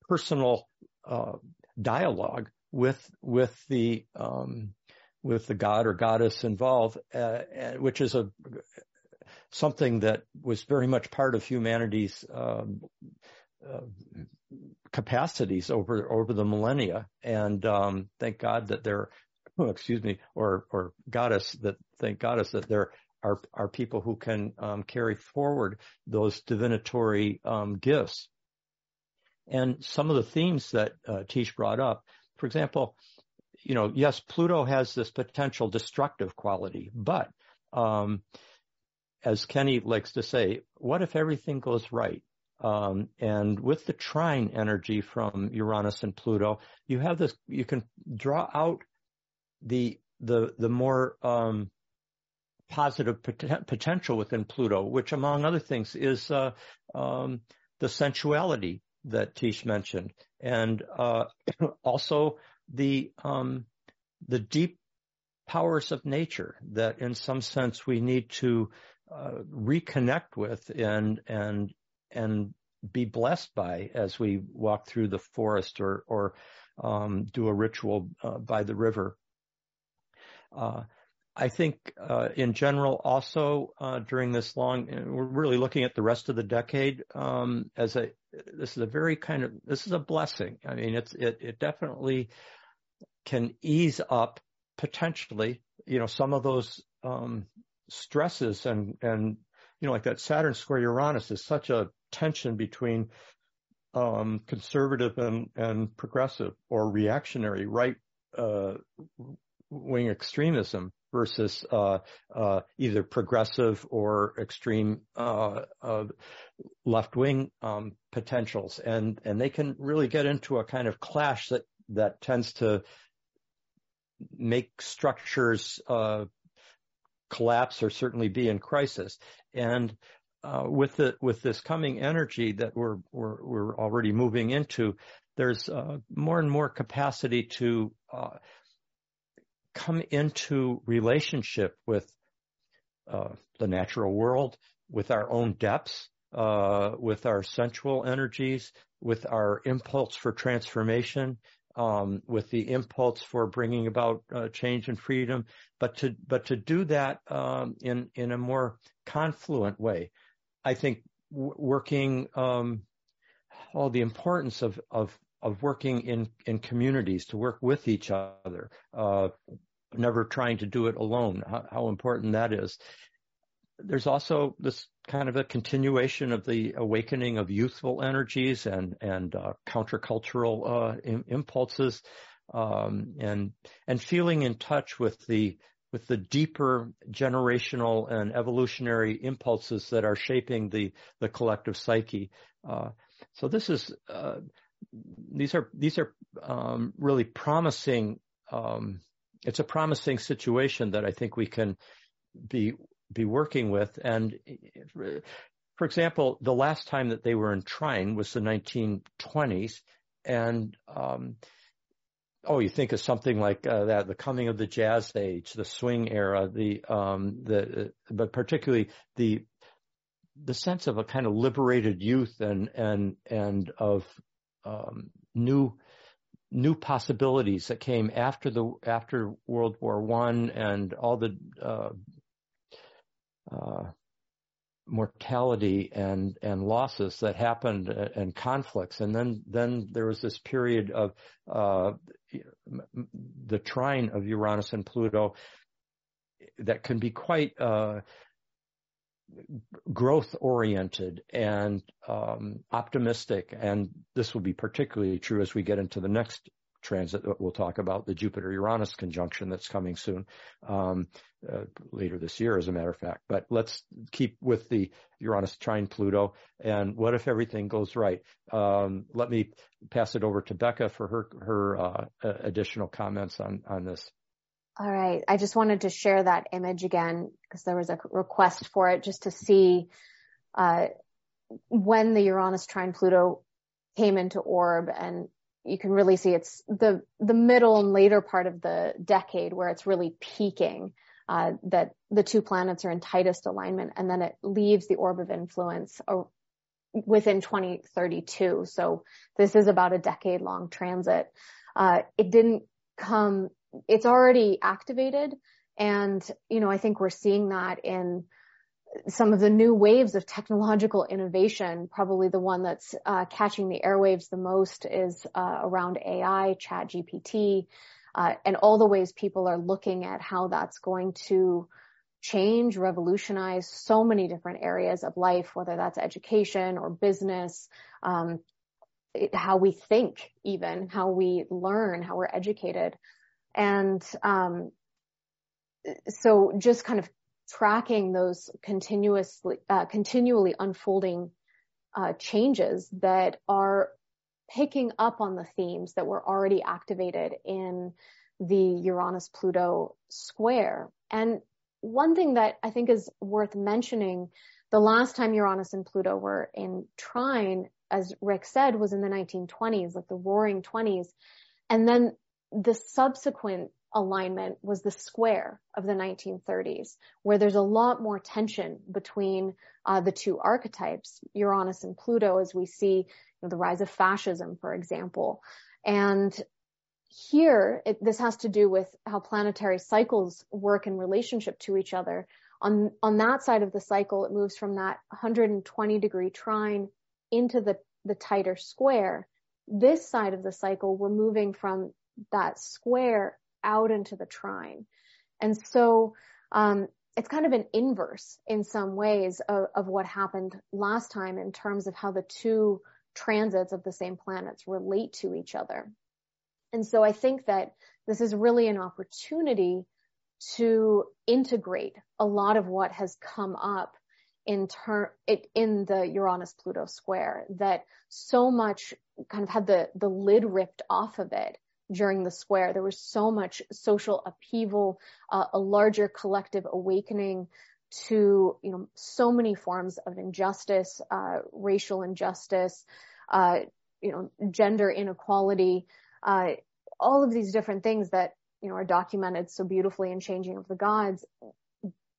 personal uh, dialogue with with the um, with the god or goddess involved, uh, which is a something that was very much part of humanity's um, uh, capacities over over the millennia. And um, thank God that there, oh, excuse me, or or goddess that thank goddess that there are, are people who can um, carry forward those divinatory um, gifts. And some of the themes that uh, Teish brought up, for example, you know, yes, Pluto has this potential destructive quality, but um, as Kenny likes to say, what if everything goes right? Um, and with the trine energy from Uranus and Pluto, you have this, you can draw out the, the, the more, um, positive pot- potential within Pluto, which among other things is uh, um, the sensuality that Teish mentioned, and uh, also the um, the deep powers of nature that, in some sense, we need to uh, reconnect with and and and be blessed by as we walk through the forest or or um, do a ritual uh, by the river. Uh, I think uh, in general, also uh, during this long, we're really looking at the rest of the decade um, as a. This is a very kind of this is a blessing. I mean, it's it it definitely can ease up potentially, you know, some of those um, stresses and and you know, like that Saturn square Uranus is such a tension between um, conservative and and progressive or reactionary right uh, wing extremism versus uh, uh, either progressive or extreme uh, uh left-wing um, potentials, and and they can really get into a kind of clash that that tends to make structures uh, collapse or certainly be in crisis. And uh, with the with this coming energy that we're we're, we're already moving into, there's more and more capacity to come into relationship with uh, the natural world, with our own depths, uh, with our sensual energies, with our impulse for transformation, um, with the impulse for bringing about uh, change and freedom, but to but to do that um, in in a more confluent way. I think w- working um, all the importance of of of working in in communities to work with each other, uh, never trying to do it alone, how, how, important that is. There's also this kind of a continuation of the awakening of youthful energies and and uh, countercultural uh, Im- impulses, um, and and feeling in touch with the with the deeper generational and evolutionary impulses that are shaping the the collective psyche. Uh, so this is uh, these are these are um, really promising um, it's a promising situation that I think we can be be working with. And for example, the last time that they were in trine was the 1920s, and um, oh, you think of something like uh, that, the coming of the jazz age, the swing era, the um, the but particularly the the sense of a kind of liberated youth and and and of um, new new possibilities that came after the after World War One and all the uh, uh, mortality and and losses that happened uh, and conflicts. And then then there was this period of uh, the trine of Uranus and Pluto that can be quite uh, growth oriented and um, optimistic. And this will be particularly true as we get into the next transit that we'll talk about, the Jupiter-Uranus conjunction that's coming soon, um, uh, later this year, as a matter of fact. But let's keep with the Uranus trine Pluto. And what if everything goes right? Um, let me pass it over to Becca for her her uh, additional comments on on this. All right. I just wanted to share that image again because there was a request for it just to see uh, when the Uranus trine Pluto came into orb and you can really see it's the the middle and later part of the decade where it's really peaking. Uh, that the two planets are in tightest alignment, and then it leaves the orb of influence uh, within 2032. So this is about a decade long transit. Uh, it didn't come. It's already activated, and you know I think we're seeing that in some of the new waves of technological innovation, probably the one that's uh, catching the airwaves the most is uh, around AI, chat GPT, uh, and all the ways people are looking at how that's going to change, revolutionize so many different areas of life, whether that's education or business, um, it, how we think even, how we learn, how we're educated. And um, so just kind of tracking those continuously, uh, continually unfolding uh, changes that are picking up on the themes that were already activated in the Uranus Pluto square. And one thing that I think is worth mentioning, the last time Uranus and Pluto were in trine, as Rick said, was in the 1920s, like the roaring 20s. And then the subsequent alignment was the square of the 1930s, where there's a lot more tension between uh, the two archetypes, Uranus and Pluto, as we see you know, the rise of fascism, for example. And here, it, this has to do with how planetary cycles work in relationship to each other. On, on that side of the cycle, it moves from that 120 degree trine into the, the tighter square. This side of the cycle, we're moving from that square out into the trine. And so, um, it's kind of an inverse in some ways of, of, what happened last time in terms of how the two transits of the same planets relate to each other. And so I think that this is really an opportunity to integrate a lot of what has come up in turn in the Uranus Pluto square that so much kind of had the the lid ripped off of it during the square. There was so much social upheaval, uh, a larger collective awakening to, you know, so many forms of injustice, uh, racial injustice, uh, you know, gender inequality, uh, all of these different things that, you know, are documented so beautifully in Changing of the Gods.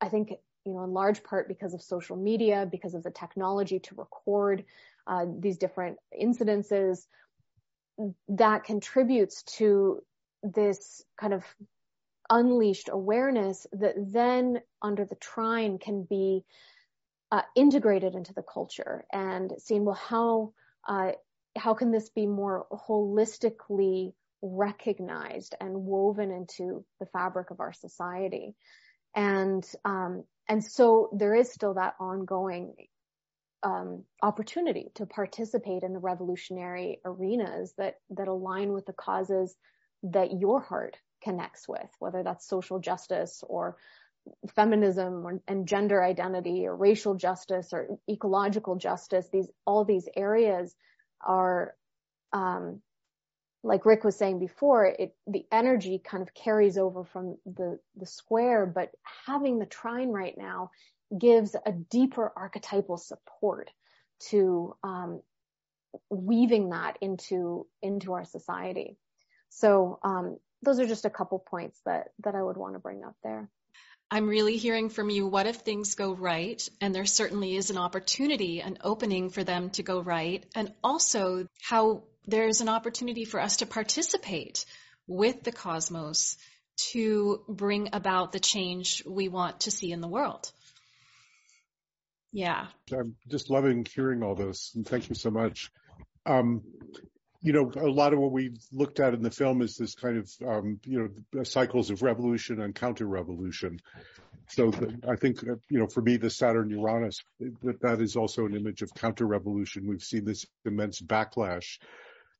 I think, you know, in large part because of social media, because of the technology to record uh, these different incidences, that contributes to this kind of unleashed awareness that then under the trine can be uh, integrated into the culture and seeing well how uh, how can this be more holistically recognized and woven into the fabric of our society? And um, and so there is still that ongoing um, opportunity to participate in the revolutionary arenas that that align with the causes that your heart connects with, whether that's social justice or feminism or, and gender identity or racial justice or ecological justice. These all these areas are, um, like Rick was saying before, it the energy kind of carries over from the the square, but having the trine right now gives a deeper archetypal support to um, weaving that into into our society. So um, those are just a couple points that that I would want to bring up there. I'm really hearing from you what if things go right? And there certainly is an opportunity, an opening for them to go right. And also how there's an opportunity for us to participate with the cosmos to bring about the change we want to see in the world. Yeah. I'm just loving hearing all this, and thank you so much. Um, you know, a lot of what we looked at in the film is this kind of, um, you know, cycles of revolution and counter-revolution. So the, I think, uh, you know, for me, the Saturn Uranus, that, that is also an image of counter-revolution. We've seen this immense backlash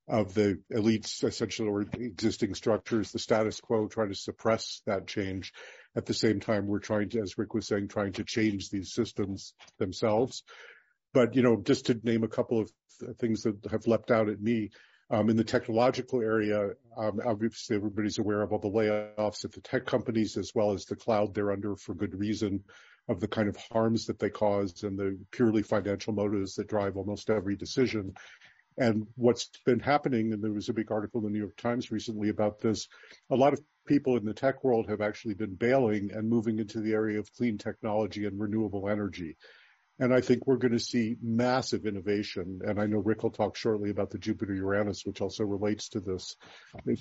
of the elites, essentially, or existing structures, the status quo, trying to suppress that change. At the same time, we're trying to, as Rick was saying, trying to change these systems themselves. But, you know, just to name a couple of things that have leapt out at me, um, in the technological area, um, obviously everybody's aware of all the layoffs at the tech companies as well as the cloud they're under for good reason of the kind of harms that they cause and the purely financial motives that drive almost every decision. And what's been happening, and there was a big article in the New York Times recently about this, a lot of people in the tech world have actually been bailing and moving into the area of clean technology and renewable energy. And I think we're going to see massive innovation. And I know Rick will talk shortly about the Jupiter Uranus, which also relates to this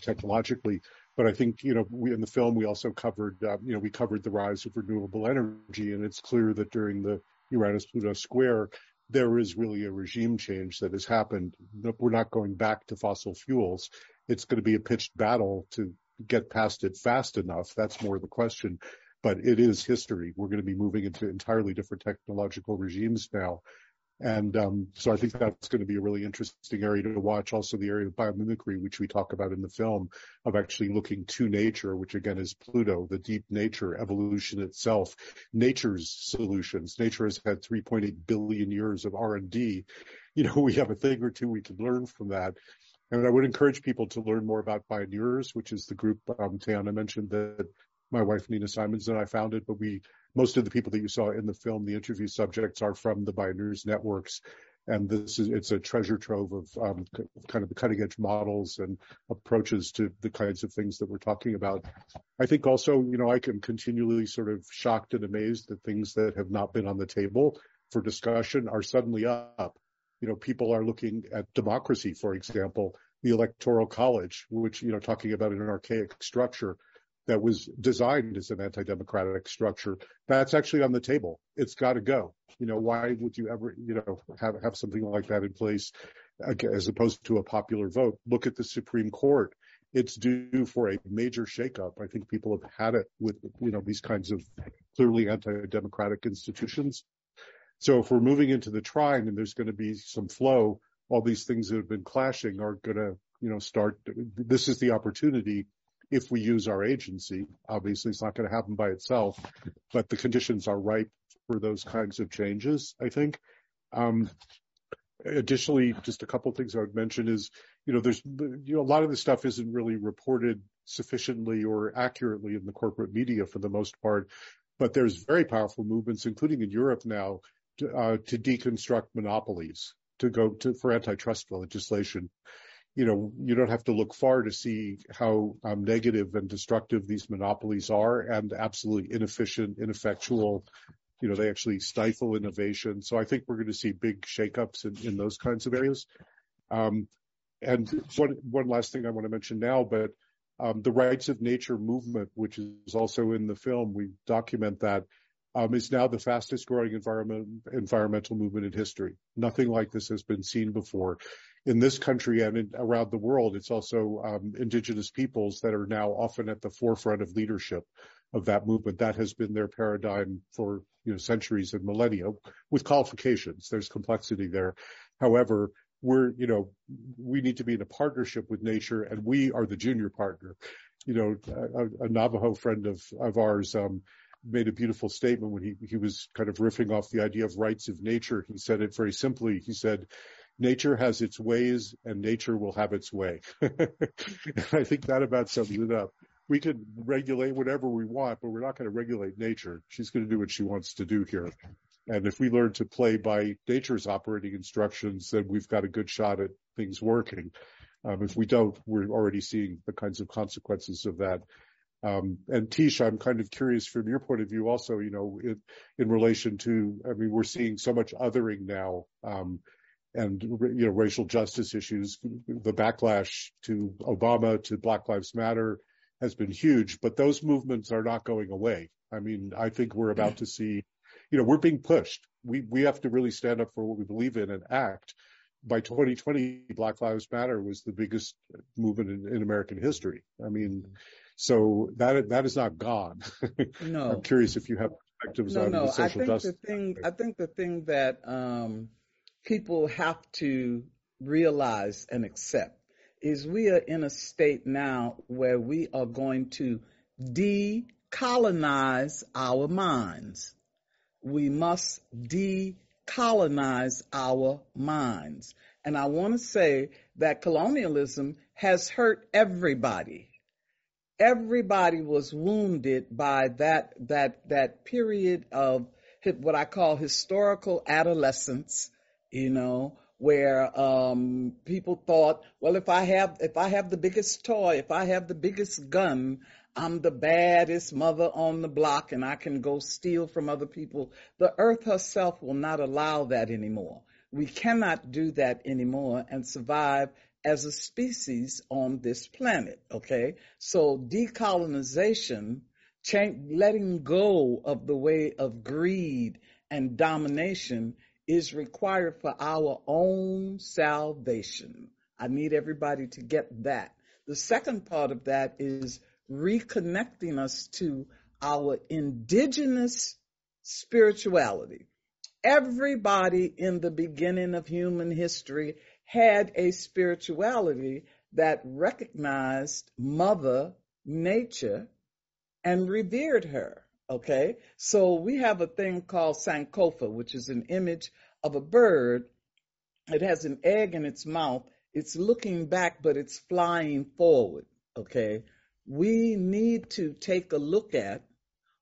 technologically. But I think, you know, we in the film, we also covered, uh, you know, we covered the rise of renewable energy. And it's clear that during the Uranus Pluto square, there is really a regime change that has happened. We're not going back to fossil fuels. It's going to be a pitched battle to get past it fast enough. That's more the question. But it is history. We're going to be moving into entirely different technological regimes now. And um, so I think that's going to be a really interesting area to watch. Also, the area of biomimicry, which we talk about in the film, of actually looking to nature, which again is Pluto, the deep nature, evolution itself, nature's solutions. Nature has had 3.8 billion years of R&D. You know, we have a thing or two we can learn from that. And I would encourage people to learn more about Bioneers, which is the group um, Tayana mentioned that my wife Nina Simons and I founded, but we most of the people that you saw in the film, the interview subjects are from the Bioneers networks. And this is, it's a treasure trove of um, kind of the cutting edge models and approaches to the kinds of things that we're talking about. I think also, you know, I can continually sort of shocked and amazed that things that have not been on the table for discussion are suddenly up. You know, people are looking at democracy, for example, the electoral college, which, you know, talking about an archaic structure that was designed as an anti-democratic structure, that's actually on the table. It's got to go. You know, why would you ever, you know, have, have something like that in place as opposed to a popular vote? Look at the Supreme Court. It's due for a major shakeup. I think people have had it with, you know, these kinds of clearly anti-democratic institutions. So if we're moving into the trine and there's going to be some flow, all these things that have been clashing are going to, you know, start. This is the opportunity if we use our agency. Obviously, it's not going to happen by itself, but the conditions are ripe for those kinds of changes, I think. Um, additionally, just a couple of things I would mention is, you know, there's, you know, a lot of this stuff isn't really reported sufficiently or accurately in the corporate media for the most part, but there's very powerful movements, including in Europe now, to, uh, to deconstruct monopolies, to go to for antitrust legislation you know, you don't have to look far to see how um, negative and destructive these monopolies are and absolutely inefficient, ineffectual. You know, they actually stifle innovation. So I think we're going to see big shakeups in, in those kinds of areas. Um, and one, one last thing I want to mention now, but um, the rights of nature movement, which is also in the film, we document that, um, is now the fastest growing environment, environmental movement in history. Nothing like this has been seen before in this country and in, around the world, it's also um, indigenous peoples that are now often at the forefront of leadership of that movement. That has been their paradigm for you know centuries and millennia, with qualifications. There's complexity there. However, we're you know we need to be in a partnership with nature, and we are the junior partner. You know, a, a Navajo friend of of ours. Um, made a beautiful statement when he, he was kind of riffing off the idea of rights of nature. He said it very simply. He said, nature has its ways and nature will have its way. I think that about sums it up. We can regulate whatever we want, but we're not going to regulate nature. She's going to do what she wants to do here. And if we learn to play by nature's operating instructions, then we've got a good shot at things working. Um, if we don't, we're already seeing the kinds of consequences of that. Um, and Teish, I'm kind of curious from your point of view also, you know, in, in relation to, I mean, we're seeing so much othering now. Um, and you know racial justice issues. The backlash to Obama to Black Lives Matter has been huge, but those movements are not going away. I mean, I think we're about to see, you know, we're being pushed. we we have to really stand up for what we believe in and act. By 2020, Black Lives Matter was the biggest movement in, in American history. I mean, so that that is not gone. No, I'm curious if you have perspectives no, on no. the social I think justice. the thing, I think the thing that um, people have to realize and accept is we are in a state now where we are going to decolonize our minds. We must decolonize our minds. And I want to say that colonialism has hurt everybody. Everybody was wounded by that, that, that period of what I call historical adolescence, you know, where um, people thought, well, if I have if I have the biggest toy, if I have the biggest gun, I'm the baddest mother on the block, and I can go steal from other people. The earth herself will not allow that anymore. We cannot do that anymore and survive as a species on this planet. Okay, so decolonization, change, letting go of the way of greed and domination is required for our own salvation. I need everybody to get that. The second part of that is reconnecting us to our indigenous spirituality. Everybody in the beginning of human history had a spirituality that recognized Mother Nature and revered her. Okay, so we have a thing called Sankofa, which is an image of a bird. It has an egg in its mouth. It's looking back, but it's flying forward. Okay, we need to take a look at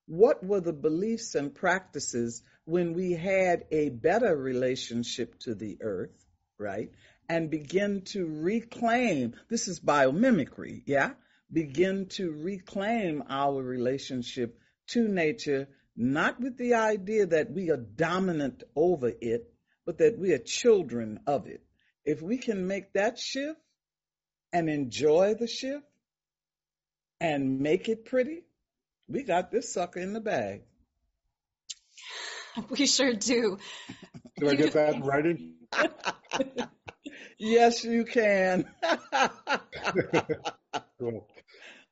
what were the beliefs and practices when we had a better relationship to the earth, right? And begin to reclaim this is biomimicry, yeah? Begin to reclaim our relationship to nature, not with the idea that we are dominant over it, but that we are children of it. If we can make that shift and enjoy the shift and make it pretty, we got this sucker in the bag. We sure do. Do I get that in writing? yes, you can. cool.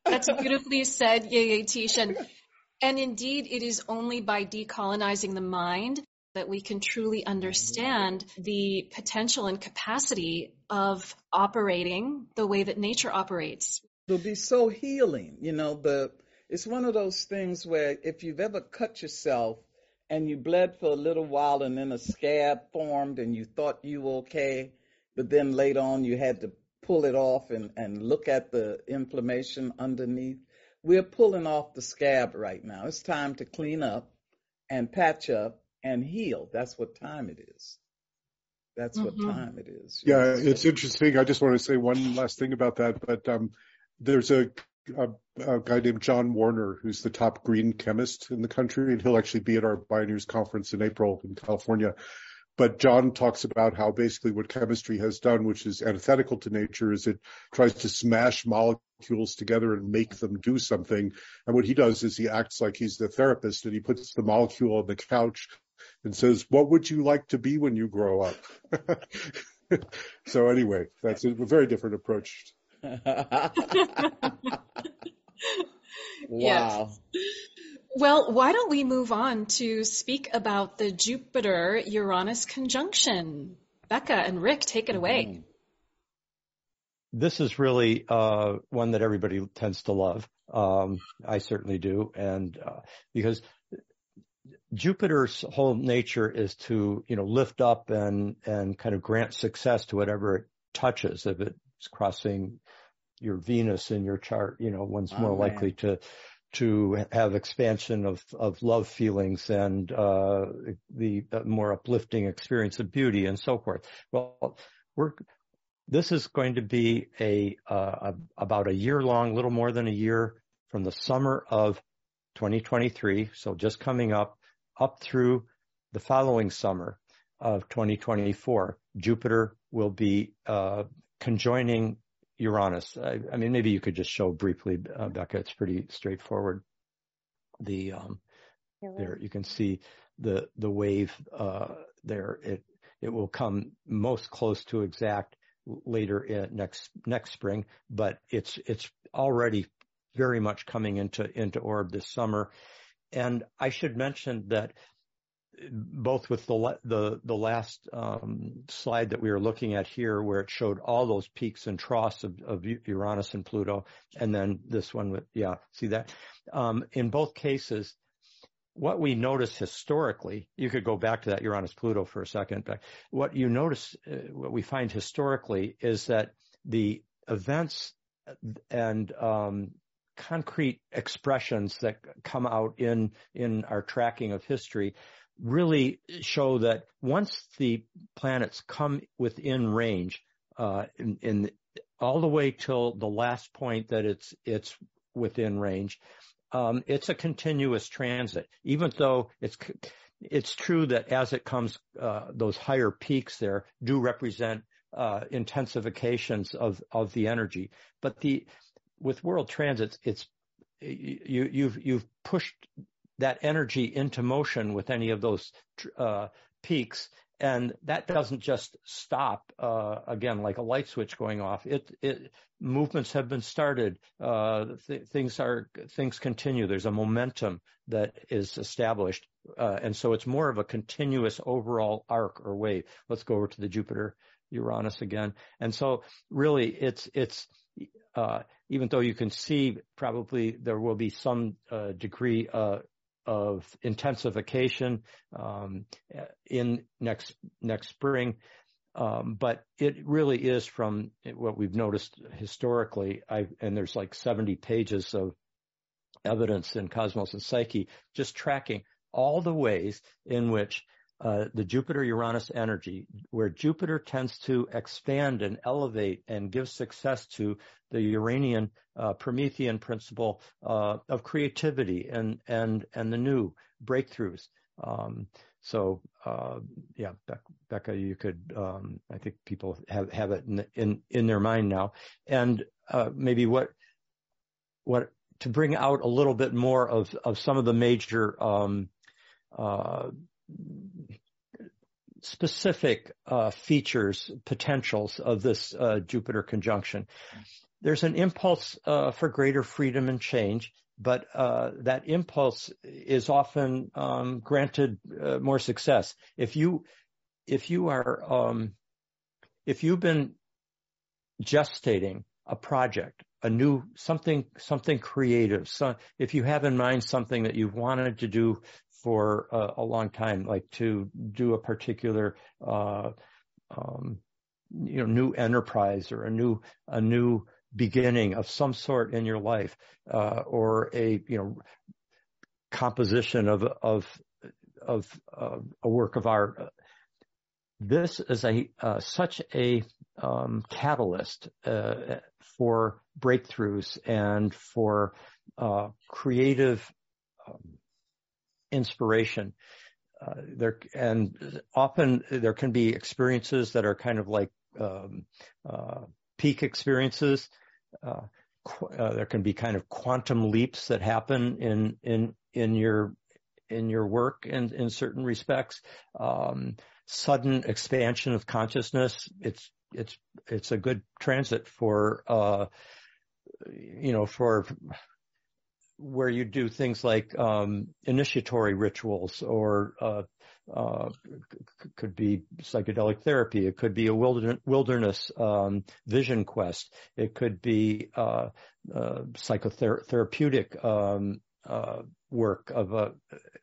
That's beautifully said, Yeye Teish. And, and indeed, it is only by decolonizing the mind that we can truly understand the potential and capacity of operating the way that nature operates. It'll be so healing. You know, the it's one of those things where if you've ever cut yourself and you bled for a little while and then a scab formed and you thought you were okay, but then later on you had to pull it off and, and look at the inflammation underneath. We're pulling off the scab right now. It's time to clean up and patch up and heal. That's what time it is. That's what Mhm. time it is. Yeah, it's interesting. I just want to say one last thing about that. But um, there's a, a, a guy named John Warner who's the top green chemist in the country, and he'll actually be at our Bioneers conference in April in California. But John talks about how basically what chemistry has done, which is antithetical to nature, is it tries to smash molecules together and make them do something. And what he does is he acts like he's the therapist and he puts the molecule on the couch and says, what would you like to be when you grow up? so anyway, that's a very different approach. wow. Well, why don't we move on to speak about the Jupiter Uranus conjunction? Becca and Rick, take it away. This is really uh, one that everybody tends to love. Um, I certainly do, and uh, because Jupiter's whole nature is to, you know, lift up and and kind of grant success to whatever it touches. If it's crossing your Venus in your chart, you know, one's more Amen. likely to to have expansion of of love feelings and uh, the more uplifting experience of beauty and so forth. Well, we're this is going to be a, uh, a about a year long, little more than a year from the summer of 2023, so just coming up up through the following summer of 2024. Jupiter will be uh, conjoining Uranus. I, I, mean, maybe you could just show briefly, uh, Becca. It's pretty straightforward. The um, right. there. You can see the the wave uh, there. It it will come most close to exact later in next next spring, but it's it's already very much coming into into orb this summer. And I should mention that both with the the the last um, slide that we were looking at here, where it showed all those peaks and troughs of, of Uranus and Pluto, and then this one with yeah, see that? Um, in both cases, what we notice historically, you could go back to that Uranus Pluto for a second, but what you notice, uh, what we find historically is that the events and um, concrete expressions that come out in in our tracking of history really show that once the planets come within range, uh, in, in all the way till the last point that it's it's within range, um, it's a continuous transit. Even though it's it's true that as it comes, uh, those higher peaks there do represent uh, intensifications of of the energy. But the with world transits, it's you you've you've pushed that energy into motion with any of those uh, peaks, and that doesn't just stop uh, again like a light switch going off. It, it movements have been started. Uh, th- things are things continue. There's a momentum that is established, uh, and so it's more of a continuous overall arc or wave. Let's go over to the Jupiter Uranus again, and so really it's it's. Uh, even though you can see probably there will be some uh, degree uh, of intensification um, in next next spring. Um, but it really is from what we've noticed historically. I, and there's like 70 pages of evidence in Cosmos and Psyche, just tracking all the ways in which uh, the Jupiter Uranus energy, where Jupiter tends to expand and elevate and give success to the Uranian uh, Promethean principle uh, of creativity and and and the new breakthroughs. Um, so uh, yeah, Becca, you could. Um, I think people have have it in in, in their mind now, and uh, maybe what what to bring out a little bit more of of some of the major um, uh, specific uh, features, potentials of this uh, Jupiter conjunction. There's an impulse uh, for greater freedom and change, but uh, that impulse is often um, granted uh, more success. If you if you are um, if you've been gestating a project, a new something something creative, so if you have in mind something that you've wanted to do for a, a long time, like to do a particular, uh, um, you know, new enterprise or a new, a new beginning of some sort in your life, uh, or a, you know, composition of, of, of uh, a work of art. This is a, uh, such a, um, catalyst, uh, for breakthroughs and for, uh, creative, um, inspiration. Uh, there and often there can be experiences that are kind of like um, uh, peak experiences. Uh, qu- uh, there can be kind of quantum leaps that happen in in in your in your work in in certain respects. Um, sudden expansion of consciousness. It's it's it's a good transit for uh, you know for where you do things like um, initiatory rituals or uh, uh, c- could be psychedelic therapy. It could be a wilderness, wilderness um, vision quest. It could be uh, uh psychotherapeutic um, uh, work of a.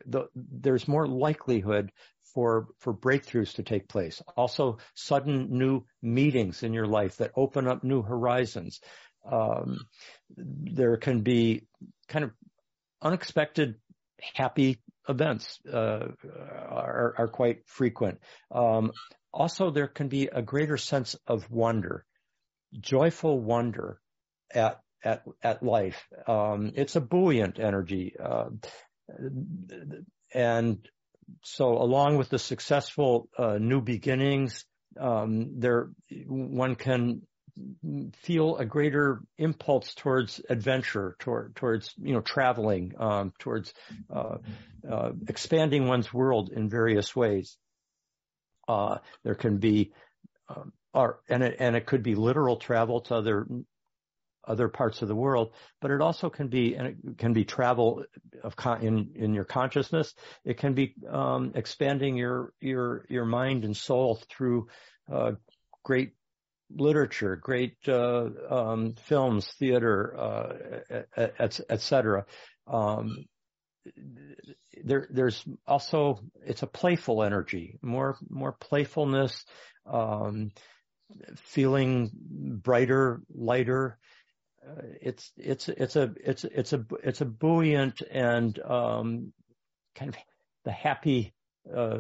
The, there's more likelihood for for breakthroughs to take place. Also, sudden new meetings in your life that open up new horizons. Um, there can be kind of unexpected happy events uh, are, are, quite frequent. Um, also, there can be a greater sense of wonder, joyful wonder at at at life. Um, it's a buoyant energy, uh, and so along with the successful uh, new beginnings, um, there one can feel a greater impulse towards adventure, toward, towards you know traveling, um, towards uh, uh, expanding one's world in various ways. Uh, there can be, um, or, and it, and it could be literal travel to other other parts of the world, but it also can be and it can be travel of con- in in your consciousness. It can be um, expanding your your your mind and soul through uh, great literature, great uh, um, films, theater, uh, etc. Et um, there, there's also it's a playful energy, more more playfulness, um, feeling brighter, lighter. Uh, it's it's it's a it's it's a it's a buoyant and um, kind of the happy uh,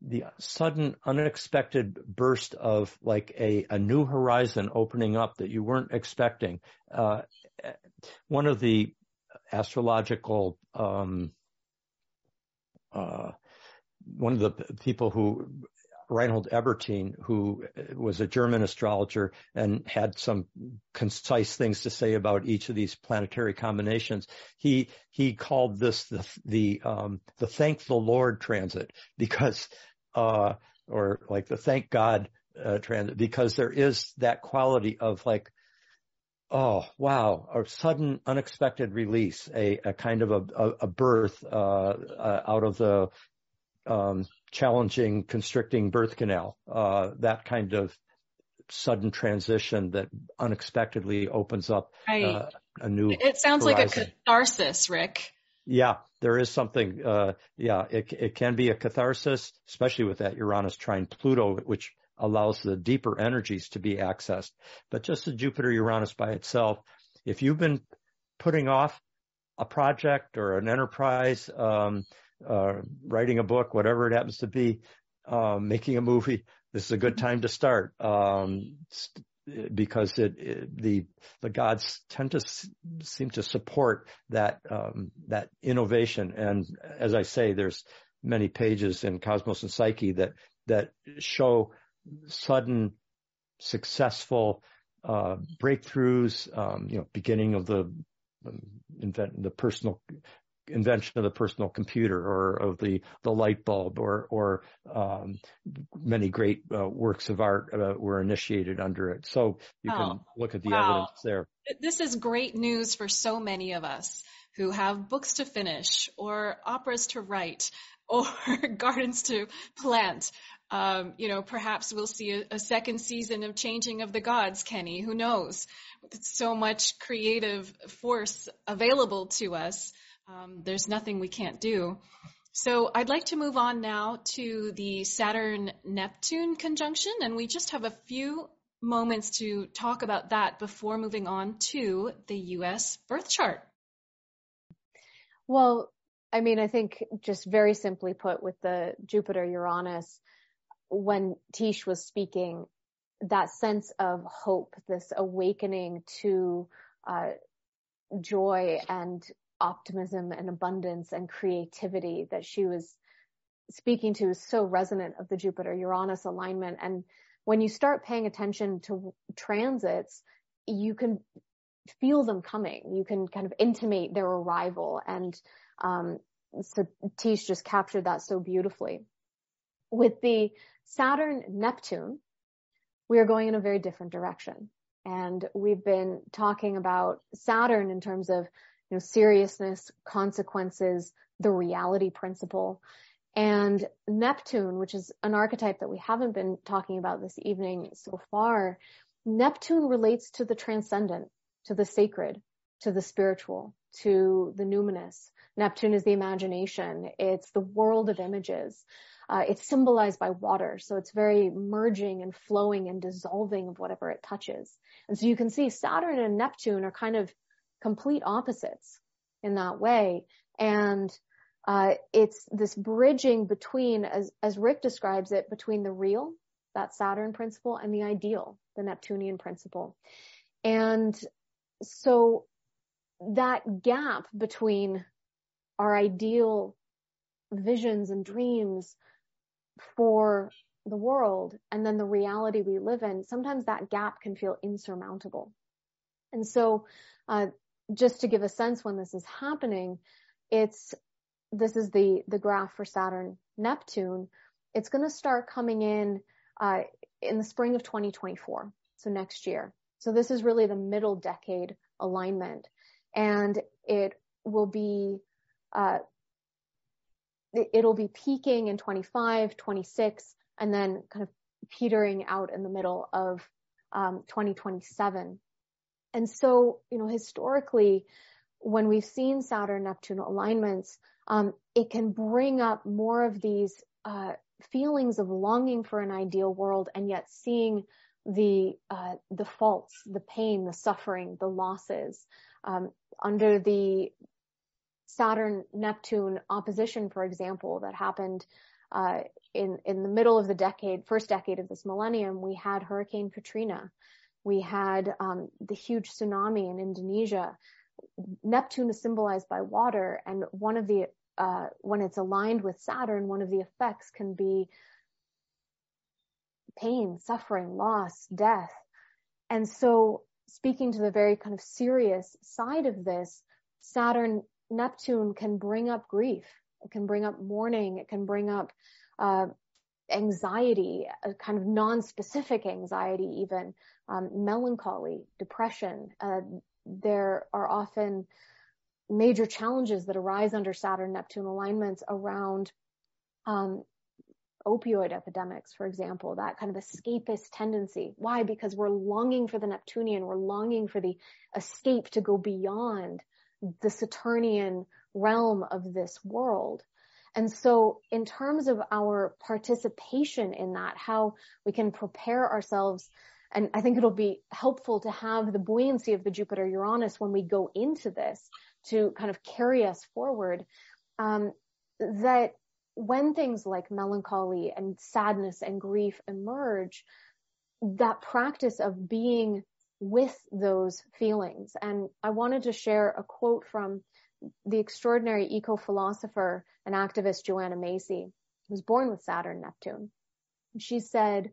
the sudden unexpected burst of like a, a new horizon opening up that you weren't expecting. Uh, one of the astrological, um, uh, one of the people who Reinhold Ebertin, who was a German astrologer and had some concise things to say about each of these planetary combinations. He he called this the the um, the thank the Lord transit because uh, or like the thank God uh, transit because there is that quality of like oh wow a sudden unexpected release a, a kind of a, a, a birth uh, uh out of the um, challenging, constricting birth canal, uh, that kind of sudden transition that unexpectedly opens up right. uh, a new. It sounds horizon. like a catharsis, Rick. Yeah, there is something. Uh, yeah, it it can be a catharsis, especially with that Uranus trine Pluto, which allows the deeper energies to be accessed. But just the Jupiter Uranus by itself, if you've been putting off a project or an enterprise, um, uh, writing a book, whatever it happens to be, um, making a movie, this is a good time to start. Um, because it, it, the the gods tend to s- seem to support that um, that innovation, and as I say, there's many pages in Cosmos and Psyche that that show sudden successful uh, breakthroughs, um, you know, beginning of the um, invent the personal invention of the personal computer or of the the light bulb or or um, many great uh, works of art uh, were initiated under it. So you oh, can look at the wow. evidence there. This is great news for so many of us who have books to finish or operas to write or gardens to plant. Um, you know, perhaps we'll see a, a, second season of Changing of the Gods, Kenny. Who knows? With so much creative force available to us. Um, there's nothing we can't do. So I'd like to move on now to the Saturn-Neptune conjunction, and we just have a few moments to talk about that before moving on to the U.S. birth chart. Well, I mean, I think just very simply put with the Jupiter Uranus, when Teish was speaking, that sense of hope, this awakening to uh, joy and optimism and abundance and creativity that she was speaking to is so resonant of the Jupiter Uranus alignment. And when you start paying attention to transits, you can feel them coming. You can kind of intimate their arrival. And, um, just captured that so beautifully. With the Saturn Neptune, we are going in a very different direction. And we've been talking about Saturn in terms of know, seriousness, consequences, the reality principle. And Neptune, which is an archetype that we haven't been talking about this evening so far, Neptune relates to the transcendent, to the sacred, to the spiritual, to the numinous. Neptune is the imagination. It's the world of images. Uh, it's symbolized by water, so it's very merging and flowing and dissolving of whatever it touches. And so you can see Saturn and Neptune are kind of complete opposites in that way. And uh, it's this bridging between, as, as Rick describes it, between the real, that Saturn principle, and the ideal, the Neptunian principle. And so that gap between our ideal visions and dreams for the world and then the reality we live in, sometimes that gap can feel insurmountable. And so, uh, just to give a sense when this is happening, it's this is the, the graph for Saturn Neptune. It's going to start coming in, uh, in the spring of 2024. So next year. So this is really the middle decade alignment and it will be, uh, it'll be peaking in 25, 26, and then kind of petering out in the middle of um, 2027. And so, you know, historically, when we've seen Saturn Neptune alignments, um, it can bring up more of these uh, feelings of longing for an ideal world, and yet seeing the uh, the faults, the pain, the suffering, the losses um, under the Saturn Neptune opposition, for example, that happened uh, in in the middle of the decade, first decade of this millennium. We had Hurricane Katrina, we had um, the huge tsunami in Indonesia. Neptune is symbolized by water, and one of the uh, when it's aligned with Saturn, one of the effects can be pain, suffering, loss, death. And so, speaking to the very kind of serious side of this, Saturn Neptune can bring up grief. It can bring up mourning. It can bring up uh, anxiety, a kind of non-specific anxiety, even um, melancholy, depression. Uh, there are often major challenges that arise under Saturn Neptune alignments around um, opioid epidemics, for example, that kind of escapist tendency. Why? Because we're longing for the Neptunian, we're longing for the escape to go beyond the Saturnian realm of this world. And so in terms of our participation in that, how we can prepare ourselves, and I think it'll be helpful to have the buoyancy of the Jupiter Uranus when we go into this to kind of carry us forward, um, that when things like melancholy and sadness and grief emerge, that practice of being with those feelings. And I wanted to share a quote from the extraordinary eco-philosopher and activist Joanna Macy, was born with Saturn Neptune. She said,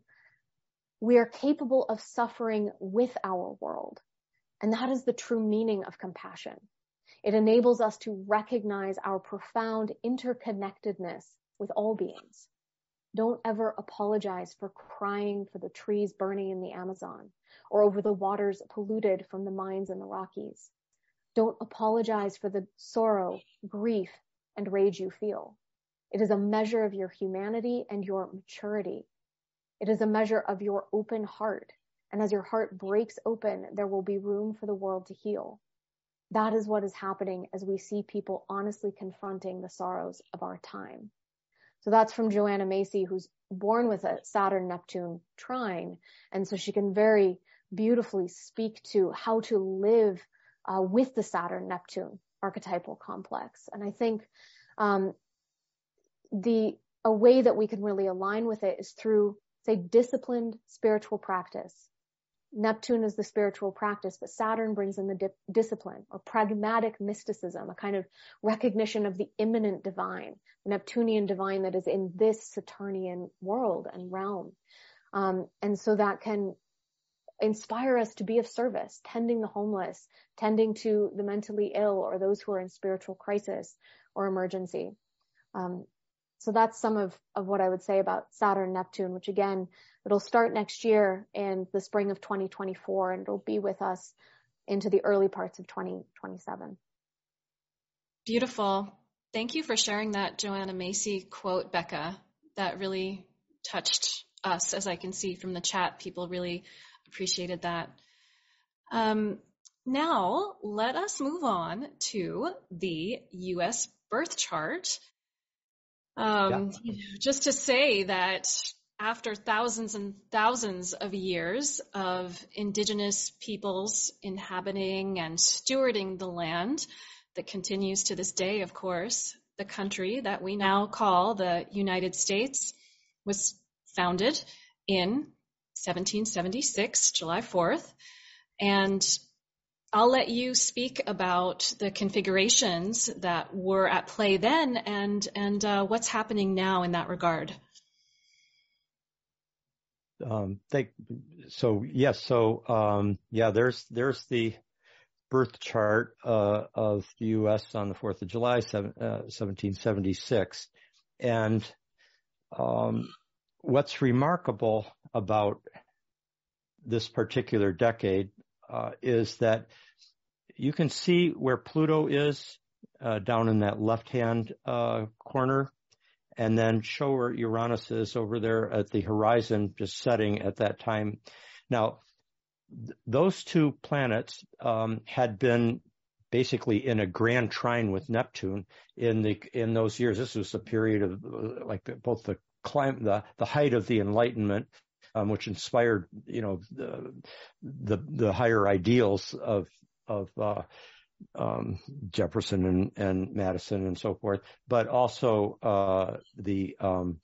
we are capable of suffering with our world. And that is the true meaning of compassion. It enables us to recognize our profound interconnectedness with all beings. Don't ever apologize for crying for the trees burning in the Amazon or over the waters polluted from the mines in the Rockies. Don't apologize for the sorrow, grief, and rage you feel. It is a measure of your humanity and your maturity. It is a measure of your open heart. And as your heart breaks open, there will be room for the world to heal. That is what is happening as we see people honestly confronting the sorrows of our time. So that's from Joanna Macy, who's born with a Saturn Neptune trine. And so she can very beautifully speak to how to live uh, with the Saturn Neptune archetypal complex. And I think um, the a way that we can really align with it is through, say, disciplined spiritual practice. Neptune is the spiritual practice, but Saturn brings in the di- discipline or pragmatic mysticism, a kind of recognition of the immanent divine, the Neptunian divine that is in this Saturnian world and realm. Um, and so that can inspire us to be of service, tending the homeless, tending to the mentally ill or those who are in spiritual crisis or emergency. Um, so that's some of, of what I would say about Saturn Neptune, which again, it'll start next year in the spring of 2024 and it'll be with us into the early parts of 2027. Beautiful. Thank you for sharing that Joanna Macy quote, Becca. That really touched us, as I can see from the chat. People really appreciated that. Um, now, let us move on to the U.S. birth chart. Um, yeah. Just to say that after thousands and thousands of years of indigenous peoples inhabiting and stewarding the land that continues to this day, of course, the country that we now call the United States was founded in 1776, July 4th. And I'll let you speak about the configurations that were at play then and, and uh, what's happening now in that regard. Um, so yes, so um, yeah, there's there's the birth chart uh, of the U.S. on the 4th of July, seven, uh, 1776. And um, what's remarkable about this particular decade uh, is that you can see where Pluto is uh, down in that left-hand uh, corner, and then show where Uranus is over there at the horizon, just setting at that time. Now, th- those two planets um, had been basically in a grand trine with Neptune in the in those years. This was a period of uh, like both the the the height of the Enlightenment, um, which inspired you know the the, the higher ideals of of uh, um, Jefferson and, and Madison and so forth, but also uh, the um,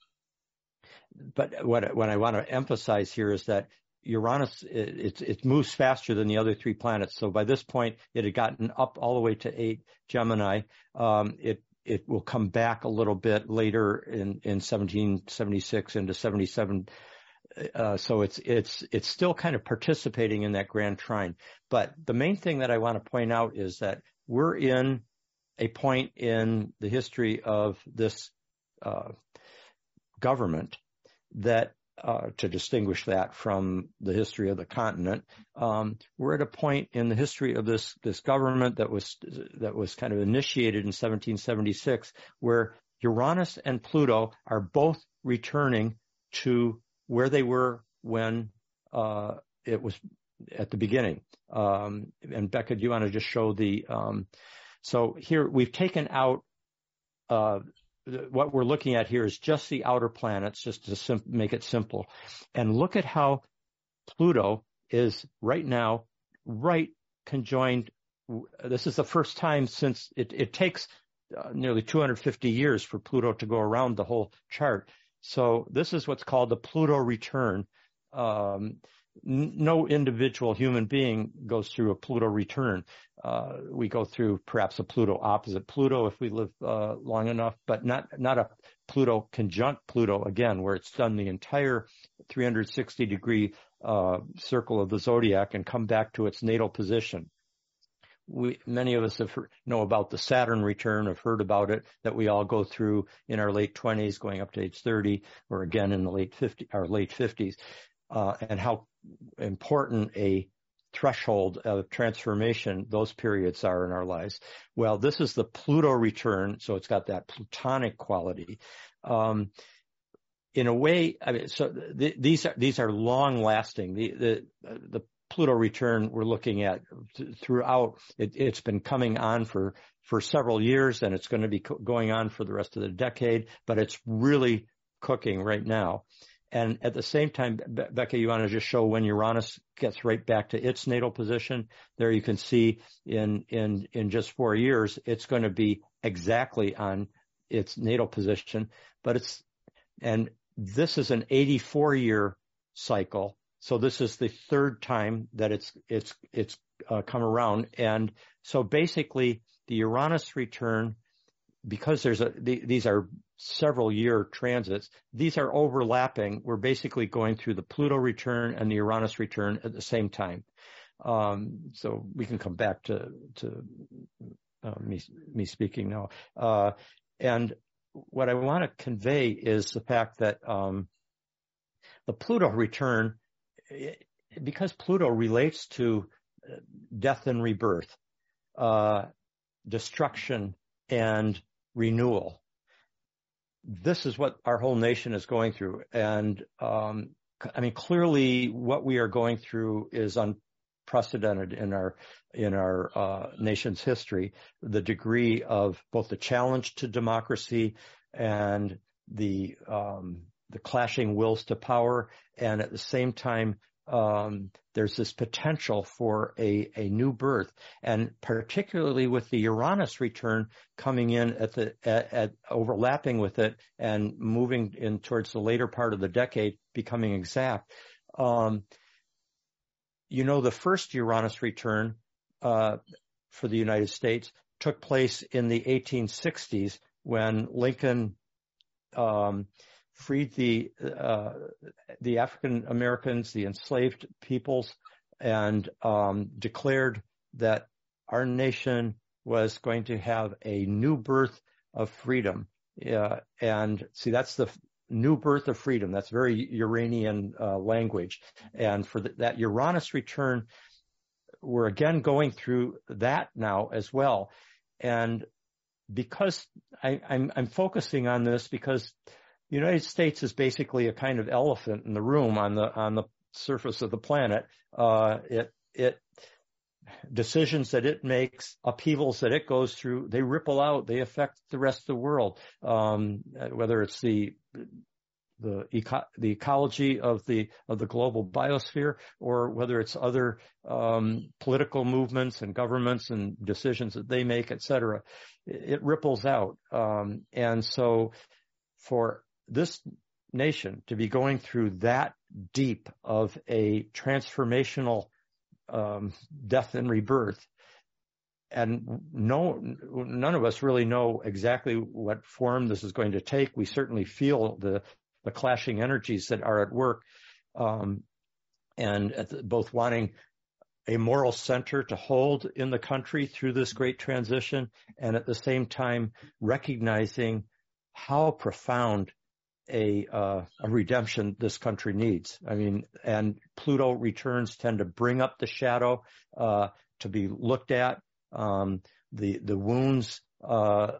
but what what I want to emphasize here is that Uranus it, it, moves faster than the other three planets. So by this point, it had gotten up all the way to eight Gemini. Um, it it will come back a little bit later in in 1776 into 77. Uh, so it's it's it's still kind of participating in that grand trine. But the main thing that I want to point out is that we're in a point in the history of this uh, government that uh, to distinguish that from the history of the continent. Um, we're at a point in the history of this this government that was that was kind of initiated in 1776, where Uranus and Pluto are both returning to where they were when uh, it was at the beginning. Um, and Becca, do you want to just show the? Um, so here we've taken out uh, what we're looking at here is just the outer planets, just to sim- make it simple. And look at how Pluto is right now, right conjoined. This is the first time since it, it takes uh, nearly 250 years for Pluto to go around the whole chart. So this is what's called the Pluto return. Um, no individual human being goes through a Pluto return. Uh, we go through perhaps a Pluto opposite Pluto if we live uh, long enough, but not not a Pluto conjunct Pluto again, where it's done the entire 360 degree uh, circle of the zodiac and come back to its natal position. We, many of us have heard, know about the Saturn return, have heard about it, that we all go through in our late 20s, going up to age 30, or again in the late 50, our late 50s, uh, and how important a threshold of transformation those periods are in our lives. Well, this is the Pluto return, so it's got that plutonic quality. Um, in a way, I mean, so th- these are these are long lasting. The the the Pluto return we're looking at th- throughout. It, it's been coming on for for several years, and it's going to be co- going on for the rest of the decade. But it's really cooking right now. And at the same time, Be- Becca, you want to just show when Uranus gets right back to its natal position. There you can see in, in, in just four years, it's going to be exactly on its natal position, but it's, and this is an 84 year cycle. So this is the third time that it's, it's, it's uh, come around. And so basically the Uranus return because there's a, the, these are several year transits, these are overlapping. We're basically going through the Pluto return and the Uranus return at the same time. Um, so we can come back to, to uh, me, me speaking now. Uh, and what I want to convey is the fact that, um, the Pluto return, because Pluto relates to uh, death and rebirth, uh, destruction and renewal. This is what our whole nation is going through. And, um, I mean, clearly what we are going through is unprecedented in our, in our, uh, nation's history. The degree of both the challenge to democracy and the, um, the clashing wills to power and at the same time um, there's this potential for a, a new birth, and particularly with the Uranus return coming in at the at, at, overlapping with it and moving in towards the later part of the decade, becoming exact. Um, you know, the first Uranus return uh, for the United States took place in the 1860s when Lincoln um, freed the uh, the African Americans, the enslaved peoples, and um, declared that our nation was going to have a new birth of freedom. Uh, and see, that's the new birth of freedom. That's very Uranian uh, language. And for the, that Uranus return, we're again going through that now as well. And because I, I'm, I'm focusing on this because the United States is basically a kind of elephant in the room on the on the surface of the planet. Uh, it it decisions that it makes, upheavals that it goes through, they ripple out, they affect the rest of the world. Um, whether it's the the, eco- the ecology of the of the global biosphere, or whether it's other um, political movements and governments and decisions that they make, et cetera, it, it ripples out. Um, and so, for this nation to be going through that deep of a transformational um, death and rebirth. And no, none of us really know exactly what form this is going to take. We certainly feel the, the clashing energies that are at work, um, and at the, both wanting a moral center to hold in the country through this great transition, and at the same time recognizing how profound a, uh, a redemption this country needs. I mean, and Pluto returns tend to bring up the shadow uh, to be looked at. Um, the the wounds uh,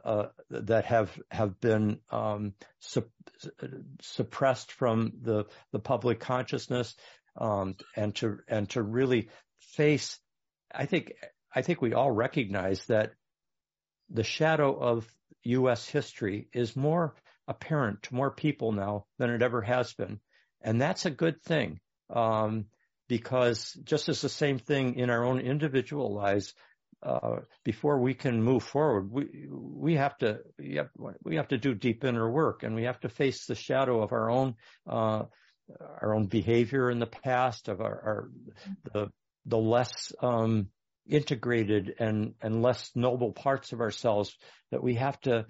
uh that have have been um, su- suppressed from the the public consciousness, um, and to and to really face. I think I think we all recognize that the shadow of U.S. history is more apparent to more people now than it ever has been. And that's a good thing. Um, because just as the same thing in our own individual lives, uh, before we can move forward, we we have to we have, we have to do deep inner work, and we have to face the shadow of our own uh, our own behavior in the past, of our, our the the less um, integrated and and less noble parts of ourselves that we have to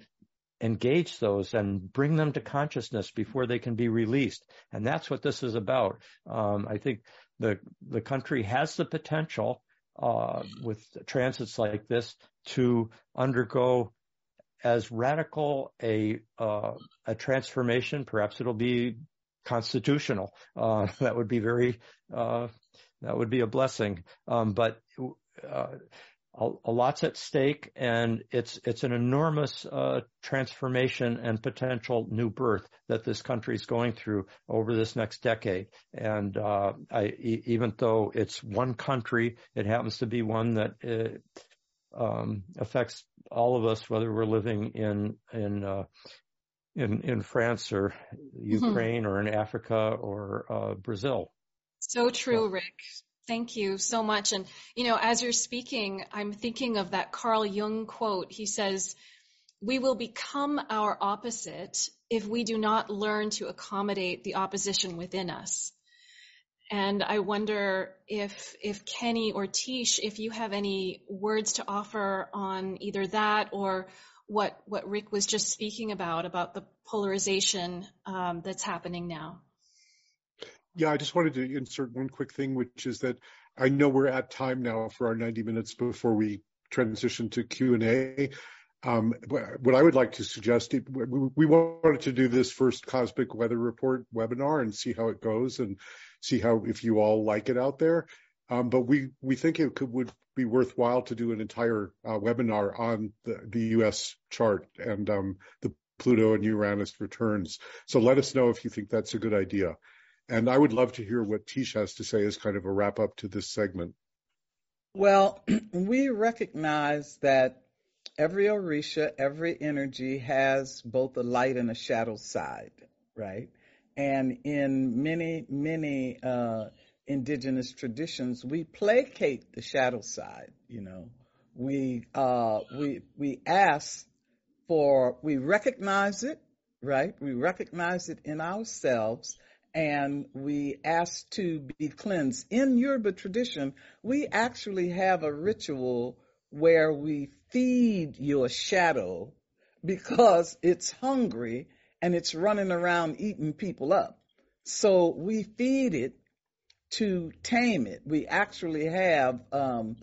engage those and bring them to consciousness before they can be released. And that's what this is about. Um, I think the the country has the potential uh, with transits like this to undergo as radical a uh, a transformation. Perhaps it'll be constitutional. Uh, that would be very uh, that would be a blessing. Um, but uh, a, a lot's at stake, and it's it's an enormous uh, transformation and potential new birth that this country is going through over this next decade. And uh, I, e- even though it's one country, it happens to be one that uh, um, affects all of us, whether we're living in in uh, in, in France or mm-hmm. Ukraine mm-hmm. or in Africa or uh, Brazil. So true, Rick. Thank you so much. And, you know, as you're speaking, I'm thinking of that Carl Jung quote. He says, we will become our opposite if we do not learn to accommodate the opposition within us. And I wonder if, if Kenny or Teish, if you have any words to offer on either that or what, what Rick was just speaking about, about the polarization um, that's happening now. Yeah, I just wanted to insert one quick thing, which is that I know we're at time now for our 90 minutes before we transition to Q&A. Um, what I would like to suggest, we wanted to do this first Cosmic Weather Report webinar and see how it goes and see how if you all like it out there. Um, but we we think it could would be worthwhile to do an entire uh, webinar on the, the U.S. chart and um, the Pluto and Uranus returns. So let us know if you think that's a good idea. And I would love to hear what Teish has to say as kind of a wrap up to this segment. Well, we recognize that every Orisha, every energy has both a light and a shadow side, right? And in many, many uh, indigenous traditions, we placate the shadow side. You know, we uh, we we ask for, we recognize it, right? We recognize it in ourselves, and we ask to be cleansed. In Yoruba tradition, we actually have a ritual where we feed your shadow because it's hungry and it's running around eating people up. So we feed it to tame it. We actually have um,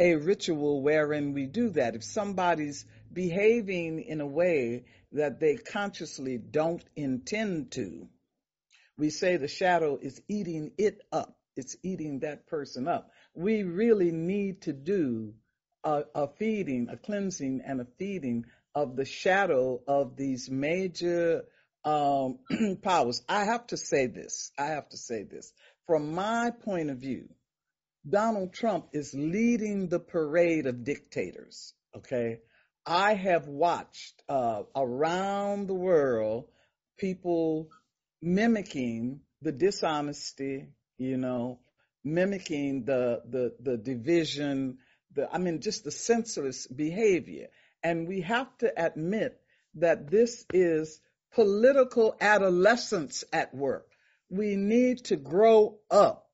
a ritual wherein we do that. If somebody's behaving in a way that they consciously don't intend to, we say the shadow is eating it up. It's eating that person up. We really need to do a, a feeding, a cleansing and a feeding of the shadow of these major um, powers. I have to say this. I have to say this. From my point of view, Donald Trump is leading the parade of dictators. Okay. I have watched uh, around the world people mimicking the dishonesty, you know, mimicking the the the division, the I mean just the senseless behavior. And we have to admit that this is political adolescence at work. We need to grow up.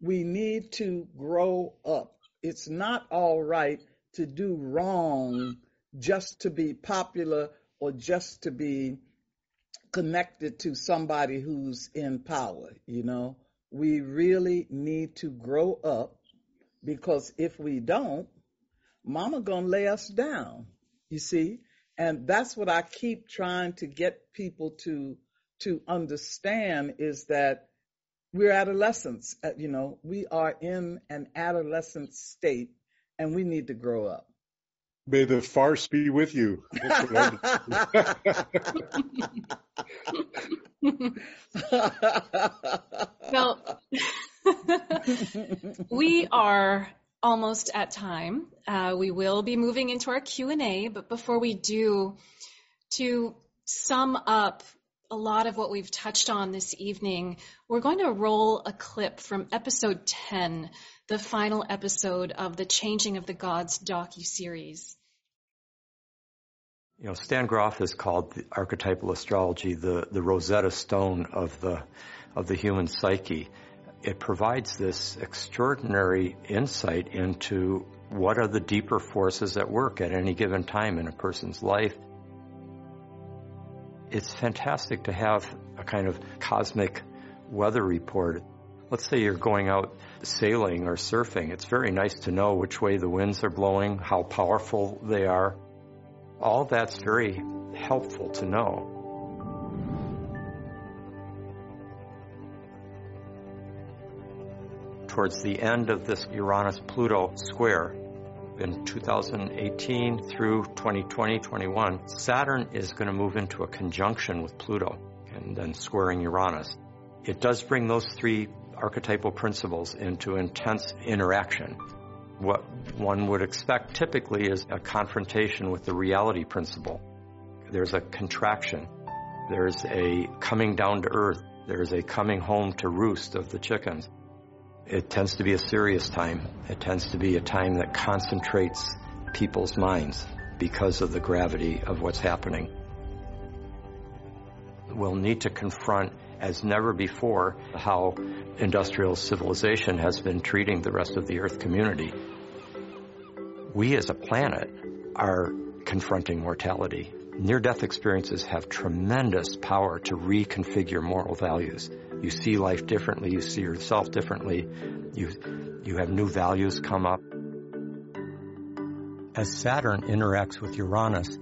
We need to grow up. It's not all right to do wrong just to be popular or just to be connected to somebody who's in power, you know. We really need to grow up because if we don't, mama gonna lay us down, you see? And that's what I keep trying to get people to to understand is that we're adolescents. Uh, you know, we are in an adolescent state, and we need to grow up. May the farce be with you. well, we are almost at time. Uh, we will be moving into our Q&A, but before we do, to sum up a lot of what we've touched on this evening, we're going to roll a clip from episode 10, the final episode of the Changing of the Gods docu-series. You know, Stan Grof has called archetypal astrology the, the Rosetta Stone of the, of the human psyche it provides this extraordinary insight into what are the deeper forces at work at any given time in a person's life. It's fantastic to have a kind of cosmic weather report. Let's say you're going out sailing or surfing. It's very nice to know which way the winds are blowing, how powerful they are. All that's very helpful to know. towards the end of this Uranus Pluto square in 2018 through 2020 21, Saturn is going to move into a conjunction with Pluto and then squaring Uranus. It does bring those three archetypal principles into intense interaction. What one would expect typically is a confrontation with the reality principle. There's a contraction. There's a coming down to earth. There's a coming home to roost of the chickens it tends to be a serious time. It tends to be a time that concentrates people's minds because of the gravity of what's happening. We'll need to confront as never before how industrial civilization has been treating the rest of the Earth community. We as a planet are confronting mortality. Near death experiences have tremendous power to reconfigure moral values. You see life differently, you see yourself differently, you, you have new values come up. As Saturn interacts with Uranus,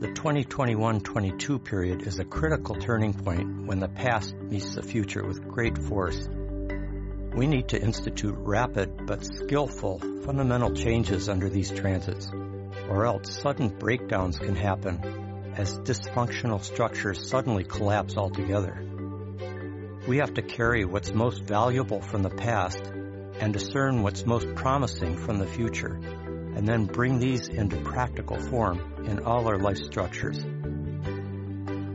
the 2021-22 period is a critical turning point when the past meets the future with great force. We need to institute rapid but skillful fundamental changes under these transits, or else sudden breakdowns can happen as dysfunctional structures suddenly collapse altogether. We have to carry what's most valuable from the past and discern what's most promising from the future, and then bring these into practical form in all our life structures.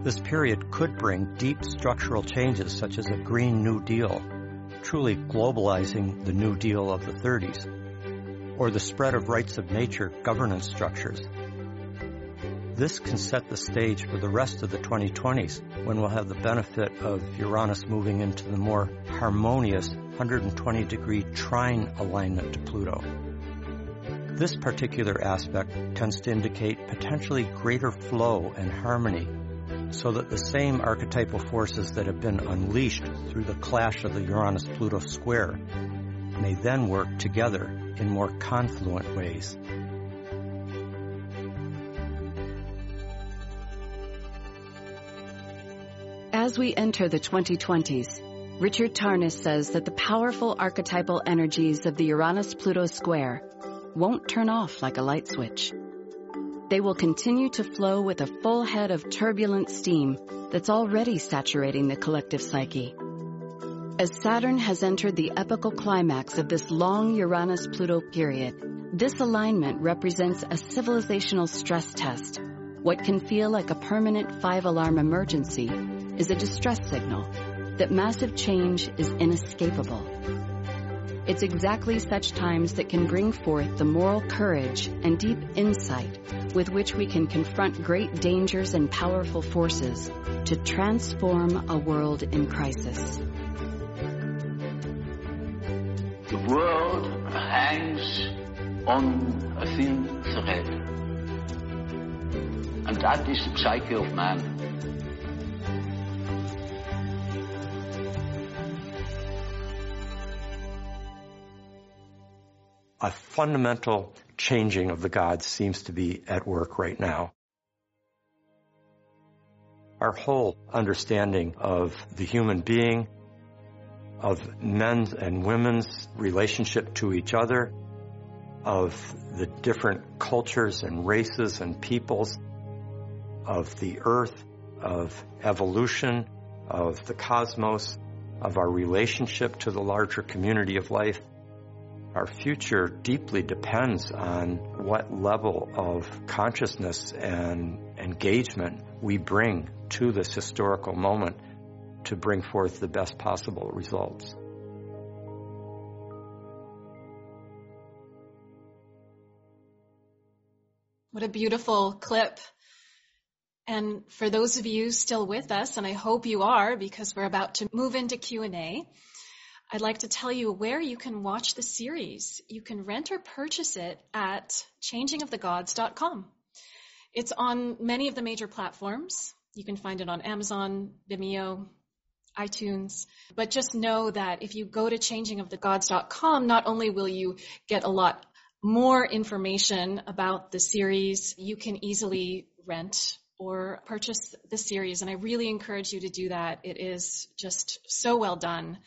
This period could bring deep structural changes such as a Green New Deal, truly globalizing the New Deal of the 30s, or the spread of rights of nature governance structures this can set the stage for the rest of the 2020s when we'll have the benefit of Uranus moving into the more harmonious 120 degree trine alignment to Pluto. This particular aspect tends to indicate potentially greater flow and harmony so that the same archetypal forces that have been unleashed through the clash of the Uranus-Pluto square may then work together in more confluent ways. As we enter the 2020s, Richard Tarnas says that the powerful archetypal energies of the Uranus-Pluto square won't turn off like a light switch. They will continue to flow with a full head of turbulent steam that's already saturating the collective psyche. As Saturn has entered the epical climax of this long Uranus-Pluto period, this alignment represents a civilizational stress test. What can feel like a permanent five-alarm emergency is a distress signal that massive change is inescapable. It's exactly such times that can bring forth the moral courage and deep insight with which we can confront great dangers and powerful forces to transform a world in crisis. The world hangs on a thin thread. And that is the psyche of man. A fundamental changing of the gods seems to be at work right now. Our whole understanding of the human being, of men's and women's relationship to each other, of the different cultures and races and peoples, of the earth, of evolution, of the cosmos, of our relationship to the larger community of life, our future deeply depends on what level of consciousness and engagement we bring to this historical moment to bring forth the best possible results. What a beautiful clip. And for those of you still with us, and I hope you are because we're about to move into Q&A, I'd like to tell you where you can watch the series. You can rent or purchase it at changingofthegods.com. It's on many of the major platforms. You can find it on Amazon, Vimeo, iTunes. But just know that if you go to changingofthegods.com, not only will you get a lot more information about the series, you can easily rent or purchase the series. And I really encourage you to do that. It is just so well done.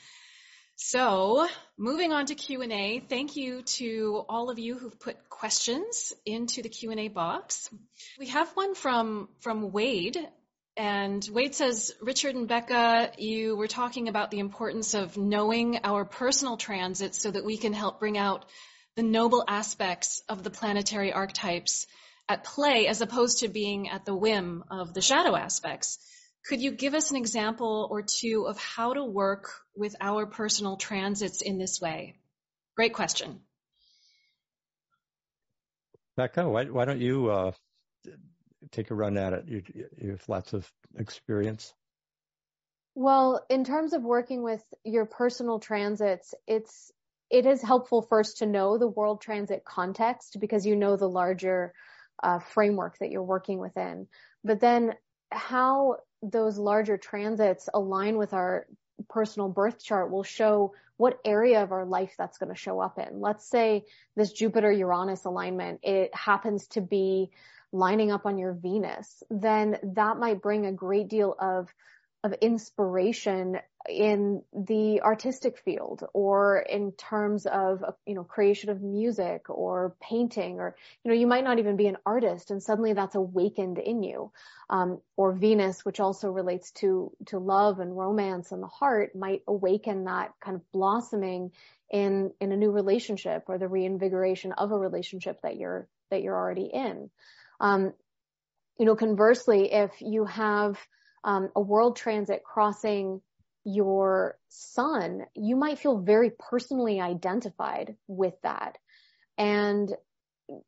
So moving on to Q&A, thank you to all of you who've put questions into the Q&A box. We have one from, from Wade. And Wade says, Richard and Becca, you were talking about the importance of knowing our personal transits so that we can help bring out the noble aspects of the planetary archetypes at play as opposed to being at the whim of the shadow aspects. Could you give us an example or two of how to work with our personal transits in this way? Great question. Becca, why, why don't you uh, take a run at it? You, you have lots of experience. Well, in terms of working with your personal transits, it's it is helpful first to know the world transit context because you know the larger uh, framework that you're working within. But then how those larger transits align with our personal birth chart will show what area of our life that's going to show up in. Let's say this Jupiter Uranus alignment, it happens to be lining up on your Venus, then that might bring a great deal of of inspiration in the artistic field or in terms of you know creation of music or painting or you know you might not even be an artist and suddenly that's awakened in you. Um, or venus which also relates to to love and romance and the heart might awaken that kind of blossoming in in a new relationship or the reinvigoration of a relationship that you're that you're already in. Um, you know conversely if you have um, a world transit crossing your sun, you might feel very personally identified with that. And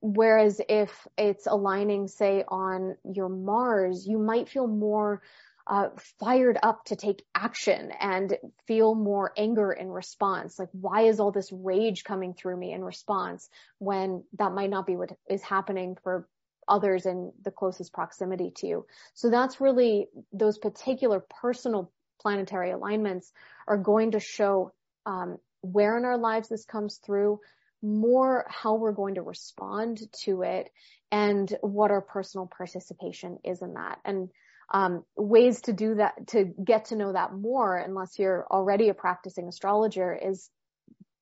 whereas if it's aligning, say, on your Mars, you might feel more uh, fired up to take action and feel more anger in response. Like, why is all this rage coming through me in response when that might not be what is happening for others in the closest proximity to you. So that's really those particular personal planetary alignments are going to show um, where in our lives this comes through, more how we're going to respond to it and what our personal participation is in that. And um, ways to do that, to get to know that more, unless you're already a practicing astrologer, is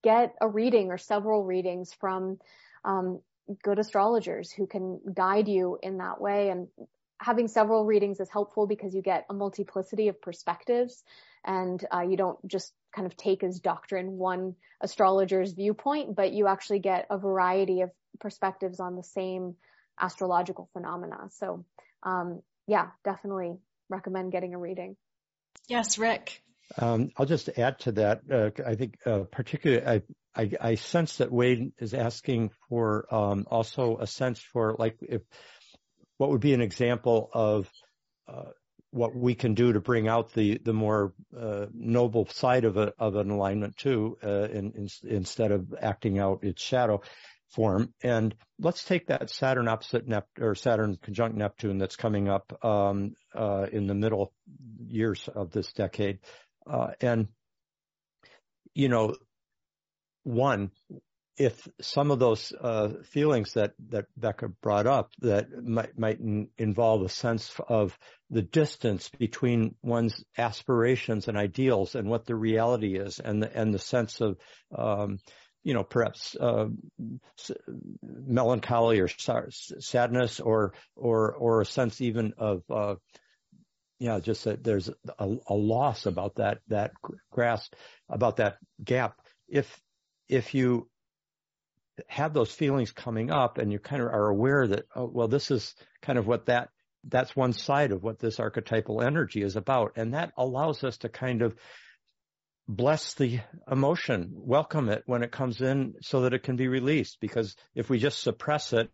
get a reading or several readings from um, good astrologers who can guide you in that way. And having several readings is helpful because you get a multiplicity of perspectives and uh, you don't just kind of take as doctrine one astrologer's viewpoint, but you actually get a variety of perspectives on the same astrological phenomena. So, um, yeah, definitely recommend getting a reading. Yes, Rick. Um, I'll just add to that. Uh, I think, uh, particularly, I, I, I, sense that Wade is asking for um, also a sense for like if what would be an example of uh, what we can do to bring out the the more uh, noble side of a of an alignment too, uh, in, in, instead of acting out its shadow form. And let's take that Saturn opposite Neptune or Saturn conjunct Neptune that's coming up um, uh, in the middle years of this decade, uh, and you know, one if some of those uh, feelings that that Becca brought up that might might involve a sense of the distance between one's aspirations and ideals and what the reality is, and the, and the sense of um, you know perhaps uh, melancholy or sadness or or or a sense even of uh, yeah just that there's a, a loss about that that grasp about that gap if if you have those feelings coming up and you kind of are aware that, oh, well, this is kind of what that, that's one side of what this archetypal energy is about. And that allows us to kind of bless the emotion, welcome it when it comes in so that it can be released. Because if we just suppress it,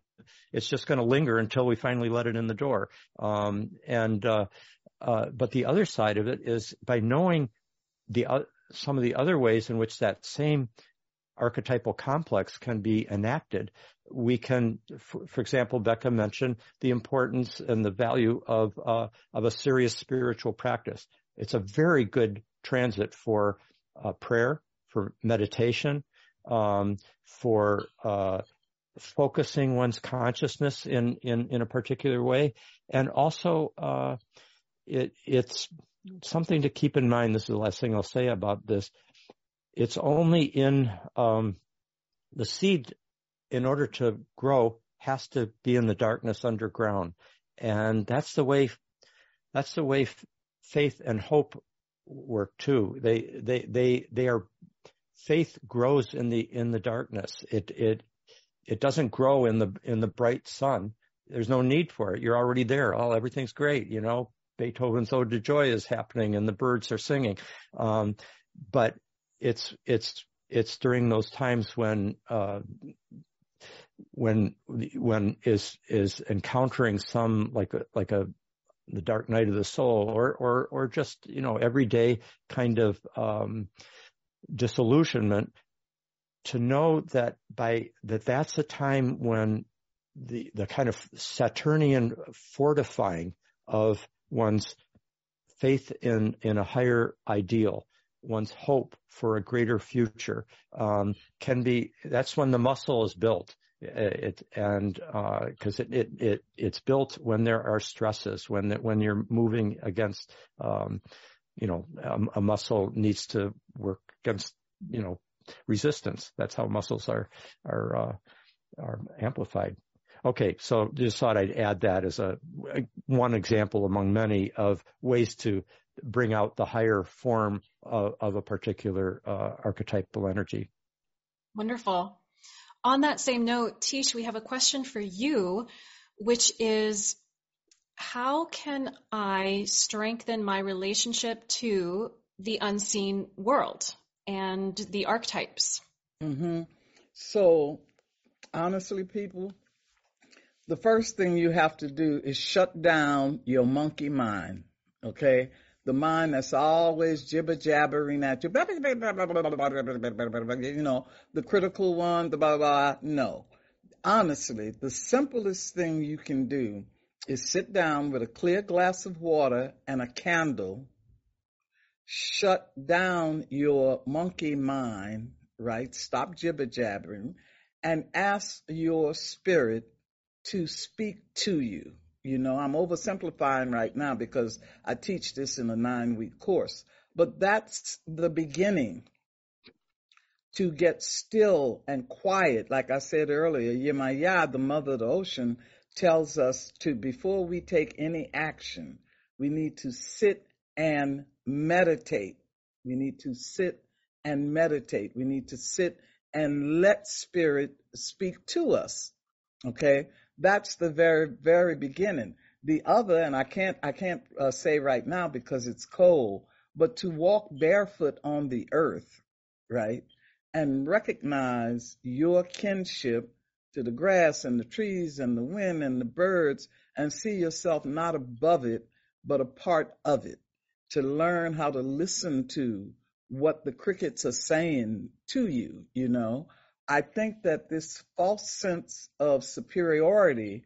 it's just going to linger until we finally let it in the door. Um, and, uh, uh, but the other side of it is by knowing the, uh, some of the other ways in which that same archetypal complex can be enacted. We can, for, for example, Becca mentioned the importance and the value of uh, of a serious spiritual practice. It's a very good transit for uh, prayer, for meditation, um, for uh, focusing one's consciousness in, in, in a particular way. And also, uh, it, it's something to keep in mind. This is the last thing I'll say about this. It's only in um, the seed in order to grow has to be in the darkness underground. And that's the way that's the way faith and hope work too. They they they they are faith grows in the in the darkness. It it it doesn't grow in the in the bright sun. There's no need for it. You're already there. Oh everything's great you know beethoven's ode to joy is happening and the birds are singing. Um, but it's it's it's during those times when uh, when when is is encountering some like a like a the dark night of the soul or or or just you know everyday kind of um, disillusionment to know that by that that's a time when the the kind of Saturnian fortifying of one's faith in in a higher ideal one's hope for a greater future um, can be that's when the muscle is built. It, and because uh, it, it it it's built when there are stresses when when you're moving against um, you know a, a, muscle needs to work against you know resistance. That's how muscles are are uh, are amplified okay so just thought I'd add that as a one example among many of ways to bring out the higher form of, of a particular uh, archetypal energy. Wonderful. On that same note, Teish, we have a question for you, which is how can I strengthen my relationship to the unseen world and the archetypes? Mm-hmm. So, honestly, people, the first thing you have to do is shut down your monkey mind. Okay? the mind that's always jibber jabbering at you, you know, the critical one, the blah, blah, no. Honestly, the simplest thing you can do is sit down with a clear glass of water and a candle, shut down your monkey mind, right? Stop jibber jabbering and ask your spirit to speak to you. You know, I'm oversimplifying right now because I teach this in a nine week course, but that's the beginning to get still and quiet. Like I said earlier, Yemaya, the mother of the ocean, tells us to, before we take any action, we need to sit and meditate. We need to sit and meditate. We need to sit and let spirit speak to us. Okay. That's the very, very beginning. The other, and I can't, I can't uh, say right now because it's cold, but to walk barefoot on the earth, right? And recognize your kinship to the grass and the trees and the wind and the birds and see yourself not above it, but a part of it. To learn how to listen to what the crickets are saying to you, you know, I think that this false sense of superiority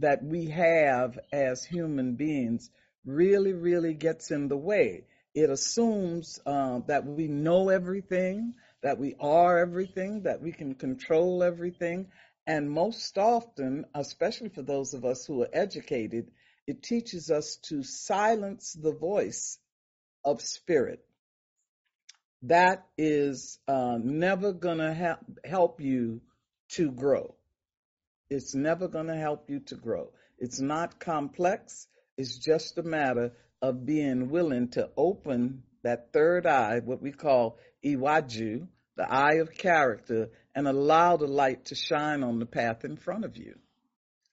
that we have as human beings really, really gets in the way. It assumes uh, that we know everything, that we are everything, that we can control everything. And most often, especially for those of us who are educated, it teaches us to silence the voice of spirit that is uh, never going to ha- help you to grow. It's never going to help you to grow. It's not complex. It's just a matter of being willing to open that third eye, what we call Iwaju, the eye of character, and allow the light to shine on the path in front of you.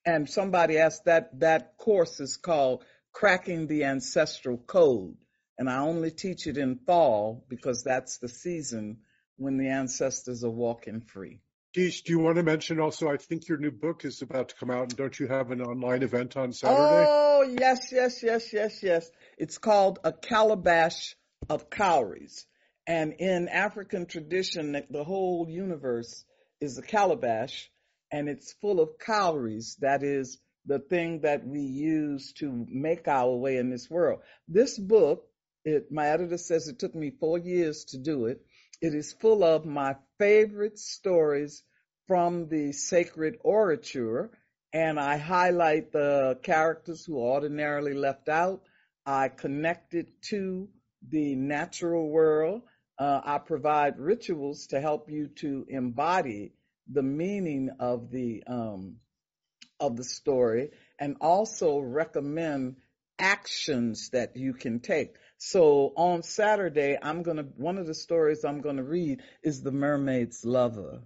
And somebody asked that that course is called Cracking the Ancestral Code and I only teach it in fall because that's the season when the ancestors are walking free. Teish, do you want to mention also? I think your new book is about to come out, and don't you have an online event on Saturday? Oh, yes, yes, yes, yes, yes. It's called A Calabash of Cowries. And in African tradition, the whole universe is a calabash, and it's full of cowries. That is the thing that we use to make our way in this world. This book it, my editor says it took me four years to do it. It is full of my favorite stories from the sacred orature, and I highlight the characters who are ordinarily left out. I connect it to the natural world. Uh, I provide rituals to help you to embody the meaning of the um, of the story, and also recommend actions that you can take. So on Saturday, I'm going to, one of the stories I'm going to read is The Mermaid's Lover.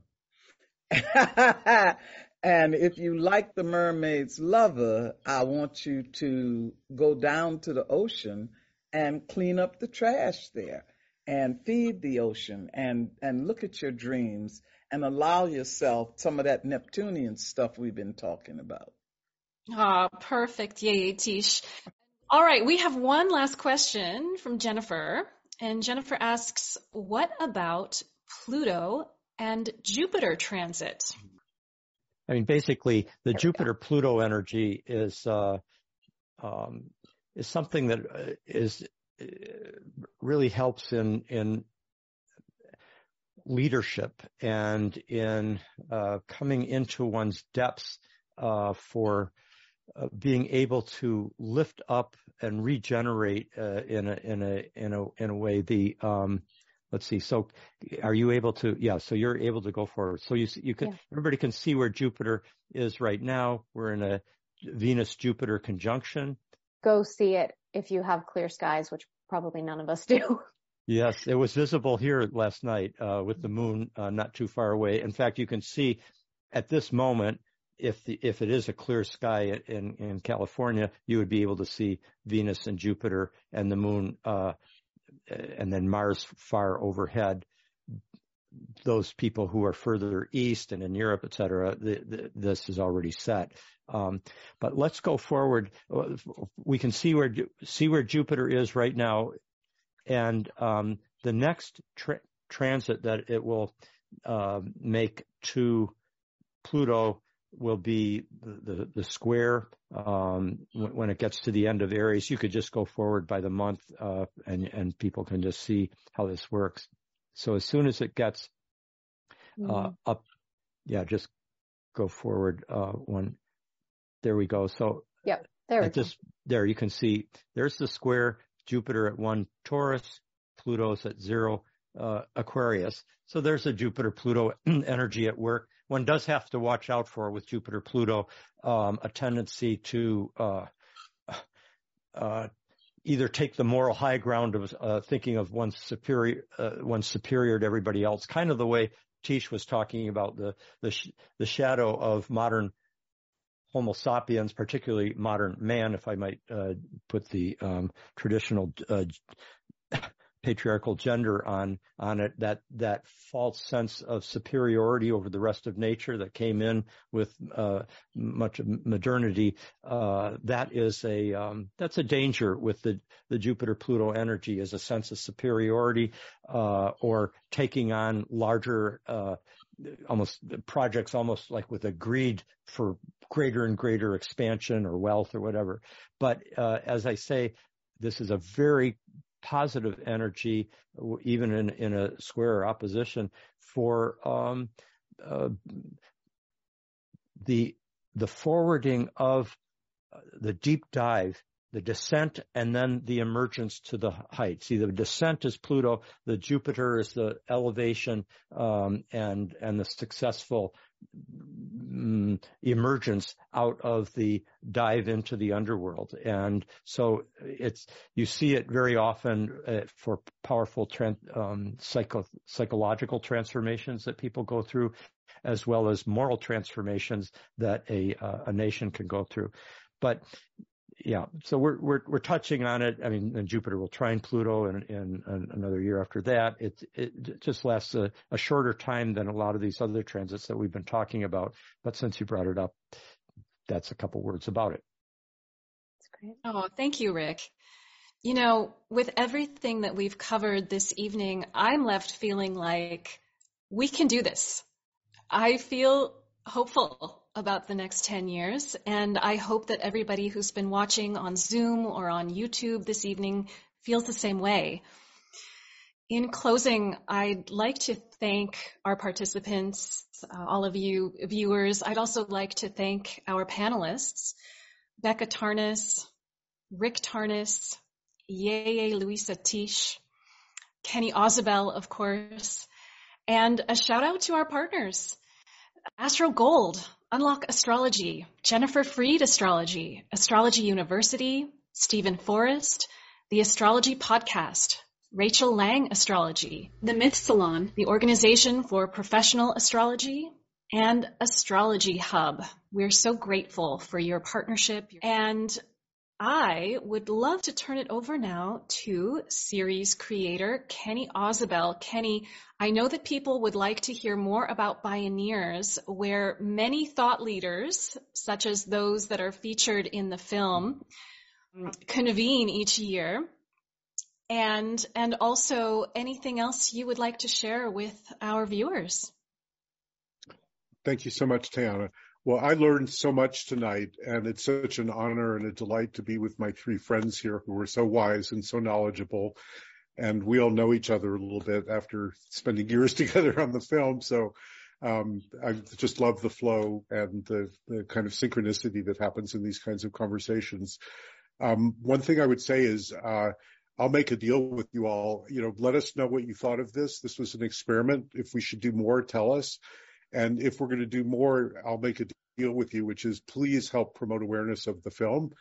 and if you like The Mermaid's Lover, I want you to go down to the ocean and clean up the trash there and feed the ocean and, and look at your dreams and allow yourself some of that Neptunian stuff we've been talking about. Ah, perfect. Yay, Teish. All right, we have one last question from Jennifer. And Jennifer asks, what about Pluto and Jupiter transit? I mean, basically, the Jupiter Pluto energy is uh, um, is something that uh, is uh, really helps in in leadership and in uh, coming into one's depths uh, for uh, being able to lift up and regenerate uh, in a in a in a in a way the um, let's see so are you able to yeah so you're able to go forward so you you can yeah. everybody can see where Jupiter is right now we're in a Venus Jupiter conjunction go see it if you have clear skies which probably none of us do Yes, it was visible here last night uh, with the moon uh, not too far away. In fact, you can see at this moment if the, if it is a clear sky in in California, you would be able to see Venus and Jupiter and the moon, uh, and then Mars far overhead. Those people who are further east and in Europe, et cetera, the, the, this is already set. Um, but let's go forward. We can see where see where Jupiter is right now, and um, the next tra- transit that it will uh, make to Pluto will be the, the, the square um, when, when, it gets to the end of Aries. You could just go forward by the month, uh, and and people can just see how this works. So as soon as it gets uh, mm-hmm. up yeah, just go forward uh, one. There we go. So yep, there go. there you can see there's the square. Jupiter at one Taurus, Pluto's at zero uh, Aquarius. So there's a Jupiter Pluto energy at work. One does have to watch out for with Jupiter Pluto um, a tendency to uh, uh, either take the moral high ground of uh, thinking of one's superior, uh, one's superior to everybody else, kind of the way Teish was talking about the the, sh- the shadow of modern Homo sapiens, particularly modern man, if I might uh, put the um, traditional patriarchal gender on on it that that false sense of superiority over the rest of nature that came in with uh, much modernity uh, that is a um, that's a danger with the the Jupiter Pluto energy is a sense of superiority uh, or taking on larger uh, almost projects almost like with a greed for greater and greater expansion or wealth or whatever. But uh, as I say this is a very positive energy, even in, in a square opposition, for um, uh, the the forwarding of uh, the deep dive, the descent, and then the emergence to the height. See, the descent is Pluto, the Jupiter is the elevation, um, and and the successful emergence out of the dive into the underworld. And so it's, you see it very often uh, for powerful um, psycho, psychological transformations that people go through, as well as moral transformations that a, uh, a nation can go through. But yeah, so we're we're we're touching on it. I mean, and Jupiter will trine Pluto in, in, in another year after that. It it just lasts a, a, shorter time than a lot of these other transits that we've been talking about. But since you brought it up, that's a couple words about it. That's great. Oh, thank you, Rick. You know, with everything that we've covered this evening, I'm left feeling like we can do this. I feel hopeful about the next 10 years. And I hope that everybody who's been watching on Zoom or on YouTube this evening feels the same way. In closing, I'd like to thank our participants, uh, all of you viewers. I'd also like to thank our panelists, Becca Tarnas, Rick Tarnas, Yeye Luisah Teish, Kenny Ausubel, of course, and a shout out to our partners, Astro Gold, Unlock Astrology, Jennifer Freed Astrology, Astrology University, Steven Forrest, The Astrology Podcast, Rachel Lang Astrology, The Myth Salon, the Organization for Professional Astrology, and Astrology Hub. We're so grateful for your partnership and I would love to turn it over now to series creator Kenny Ausubel. Kenny, I know that people would like to hear more about Bioneers, where many thought leaders, such as those that are featured in the film, convene each year. And, and also anything else you would like to share with our viewers. Thank you so much, Tayana. Well, I learned so much tonight, and it's such an honor and a delight to be with my three friends here who are so wise and so knowledgeable. And we all know each other a little bit after spending years together on the film. So um, I just love the flow and the, the, kind of synchronicity that happens in these kinds of conversations. Um, one thing I would say is, uh, I'll make a deal with you all. You know, let us know what you thought of this. This was an experiment. If we should do more, tell us. And if we're going to do more, I'll make a deal with you, which is please help promote awareness of the film.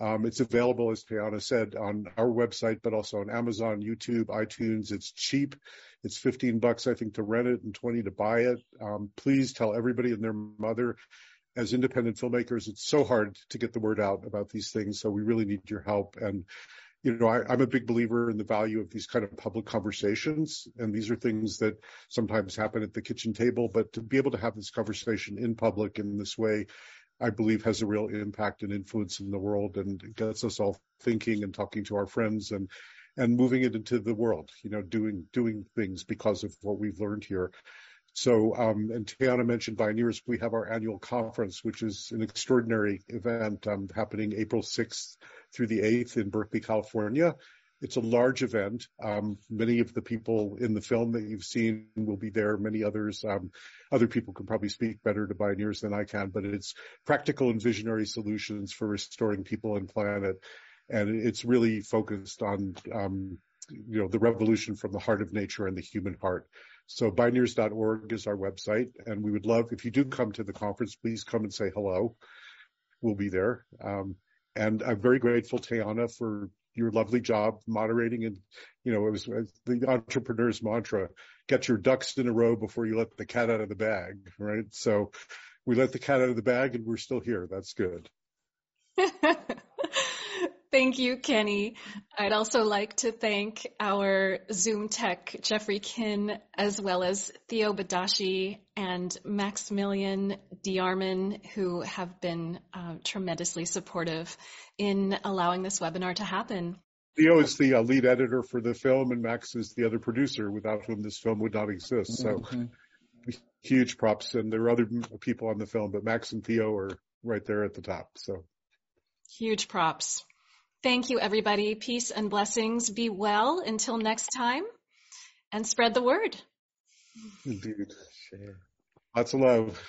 Um, it's available, as Tayana said, on our website, but also on Amazon, YouTube, iTunes. It's cheap. It's 15 bucks, I think, to rent it and 20 to buy it. Um, please tell everybody and their mother. As independent filmmakers, it's so hard to get the word out about these things. So we really need your help. And you know, I, am a big believer in the value of these kind of public conversations. And these are things that sometimes happen at the kitchen table, but to be able to have this conversation in public in this way, I believe has a real impact and influence in the world and gets us all thinking and talking to our friends and, and moving it into the world, you know, doing, doing things because of what we've learned here. So, um, and Tayana mentioned Bioneers, we have our annual conference, which is an extraordinary event um, happening April 6th through the 8th in Berkeley, California. it's a large event. Um, many of the people in the film that you've seen will be there. Many others, um, other people can probably speak better to Bioneers than I can, but it's practical and visionary solutions for restoring people and planet. And it's really focused on, um, you know, the revolution from the heart of nature and the human heart. So bioneers.org is our website. And we would love, if you do come to the conference, please come and say hello. We'll be there. Um, and I'm very grateful, Tayana, for your lovely job moderating and you know it was the entrepreneur's mantra get your ducks in a row before you let the cat out of the bag right so we let the cat out of the bag and we're still here that's good Thank you, Kenny. I'd also like to thank our Zoom tech, Jeffrey Kin, as well as Theo Badashi and Maximilian Diarman, who have been uh, tremendously supportive in allowing this webinar to happen. Theo is the uh, lead editor for the film, and Max is the other producer, without whom this film would not exist. So, mm-hmm. huge props. And there are other people on the film, but Max and Theo are right there at the top. So, huge props. Thank you, everybody. Peace and blessings. Be well until next time and spread the word. Indeed. Lots of love.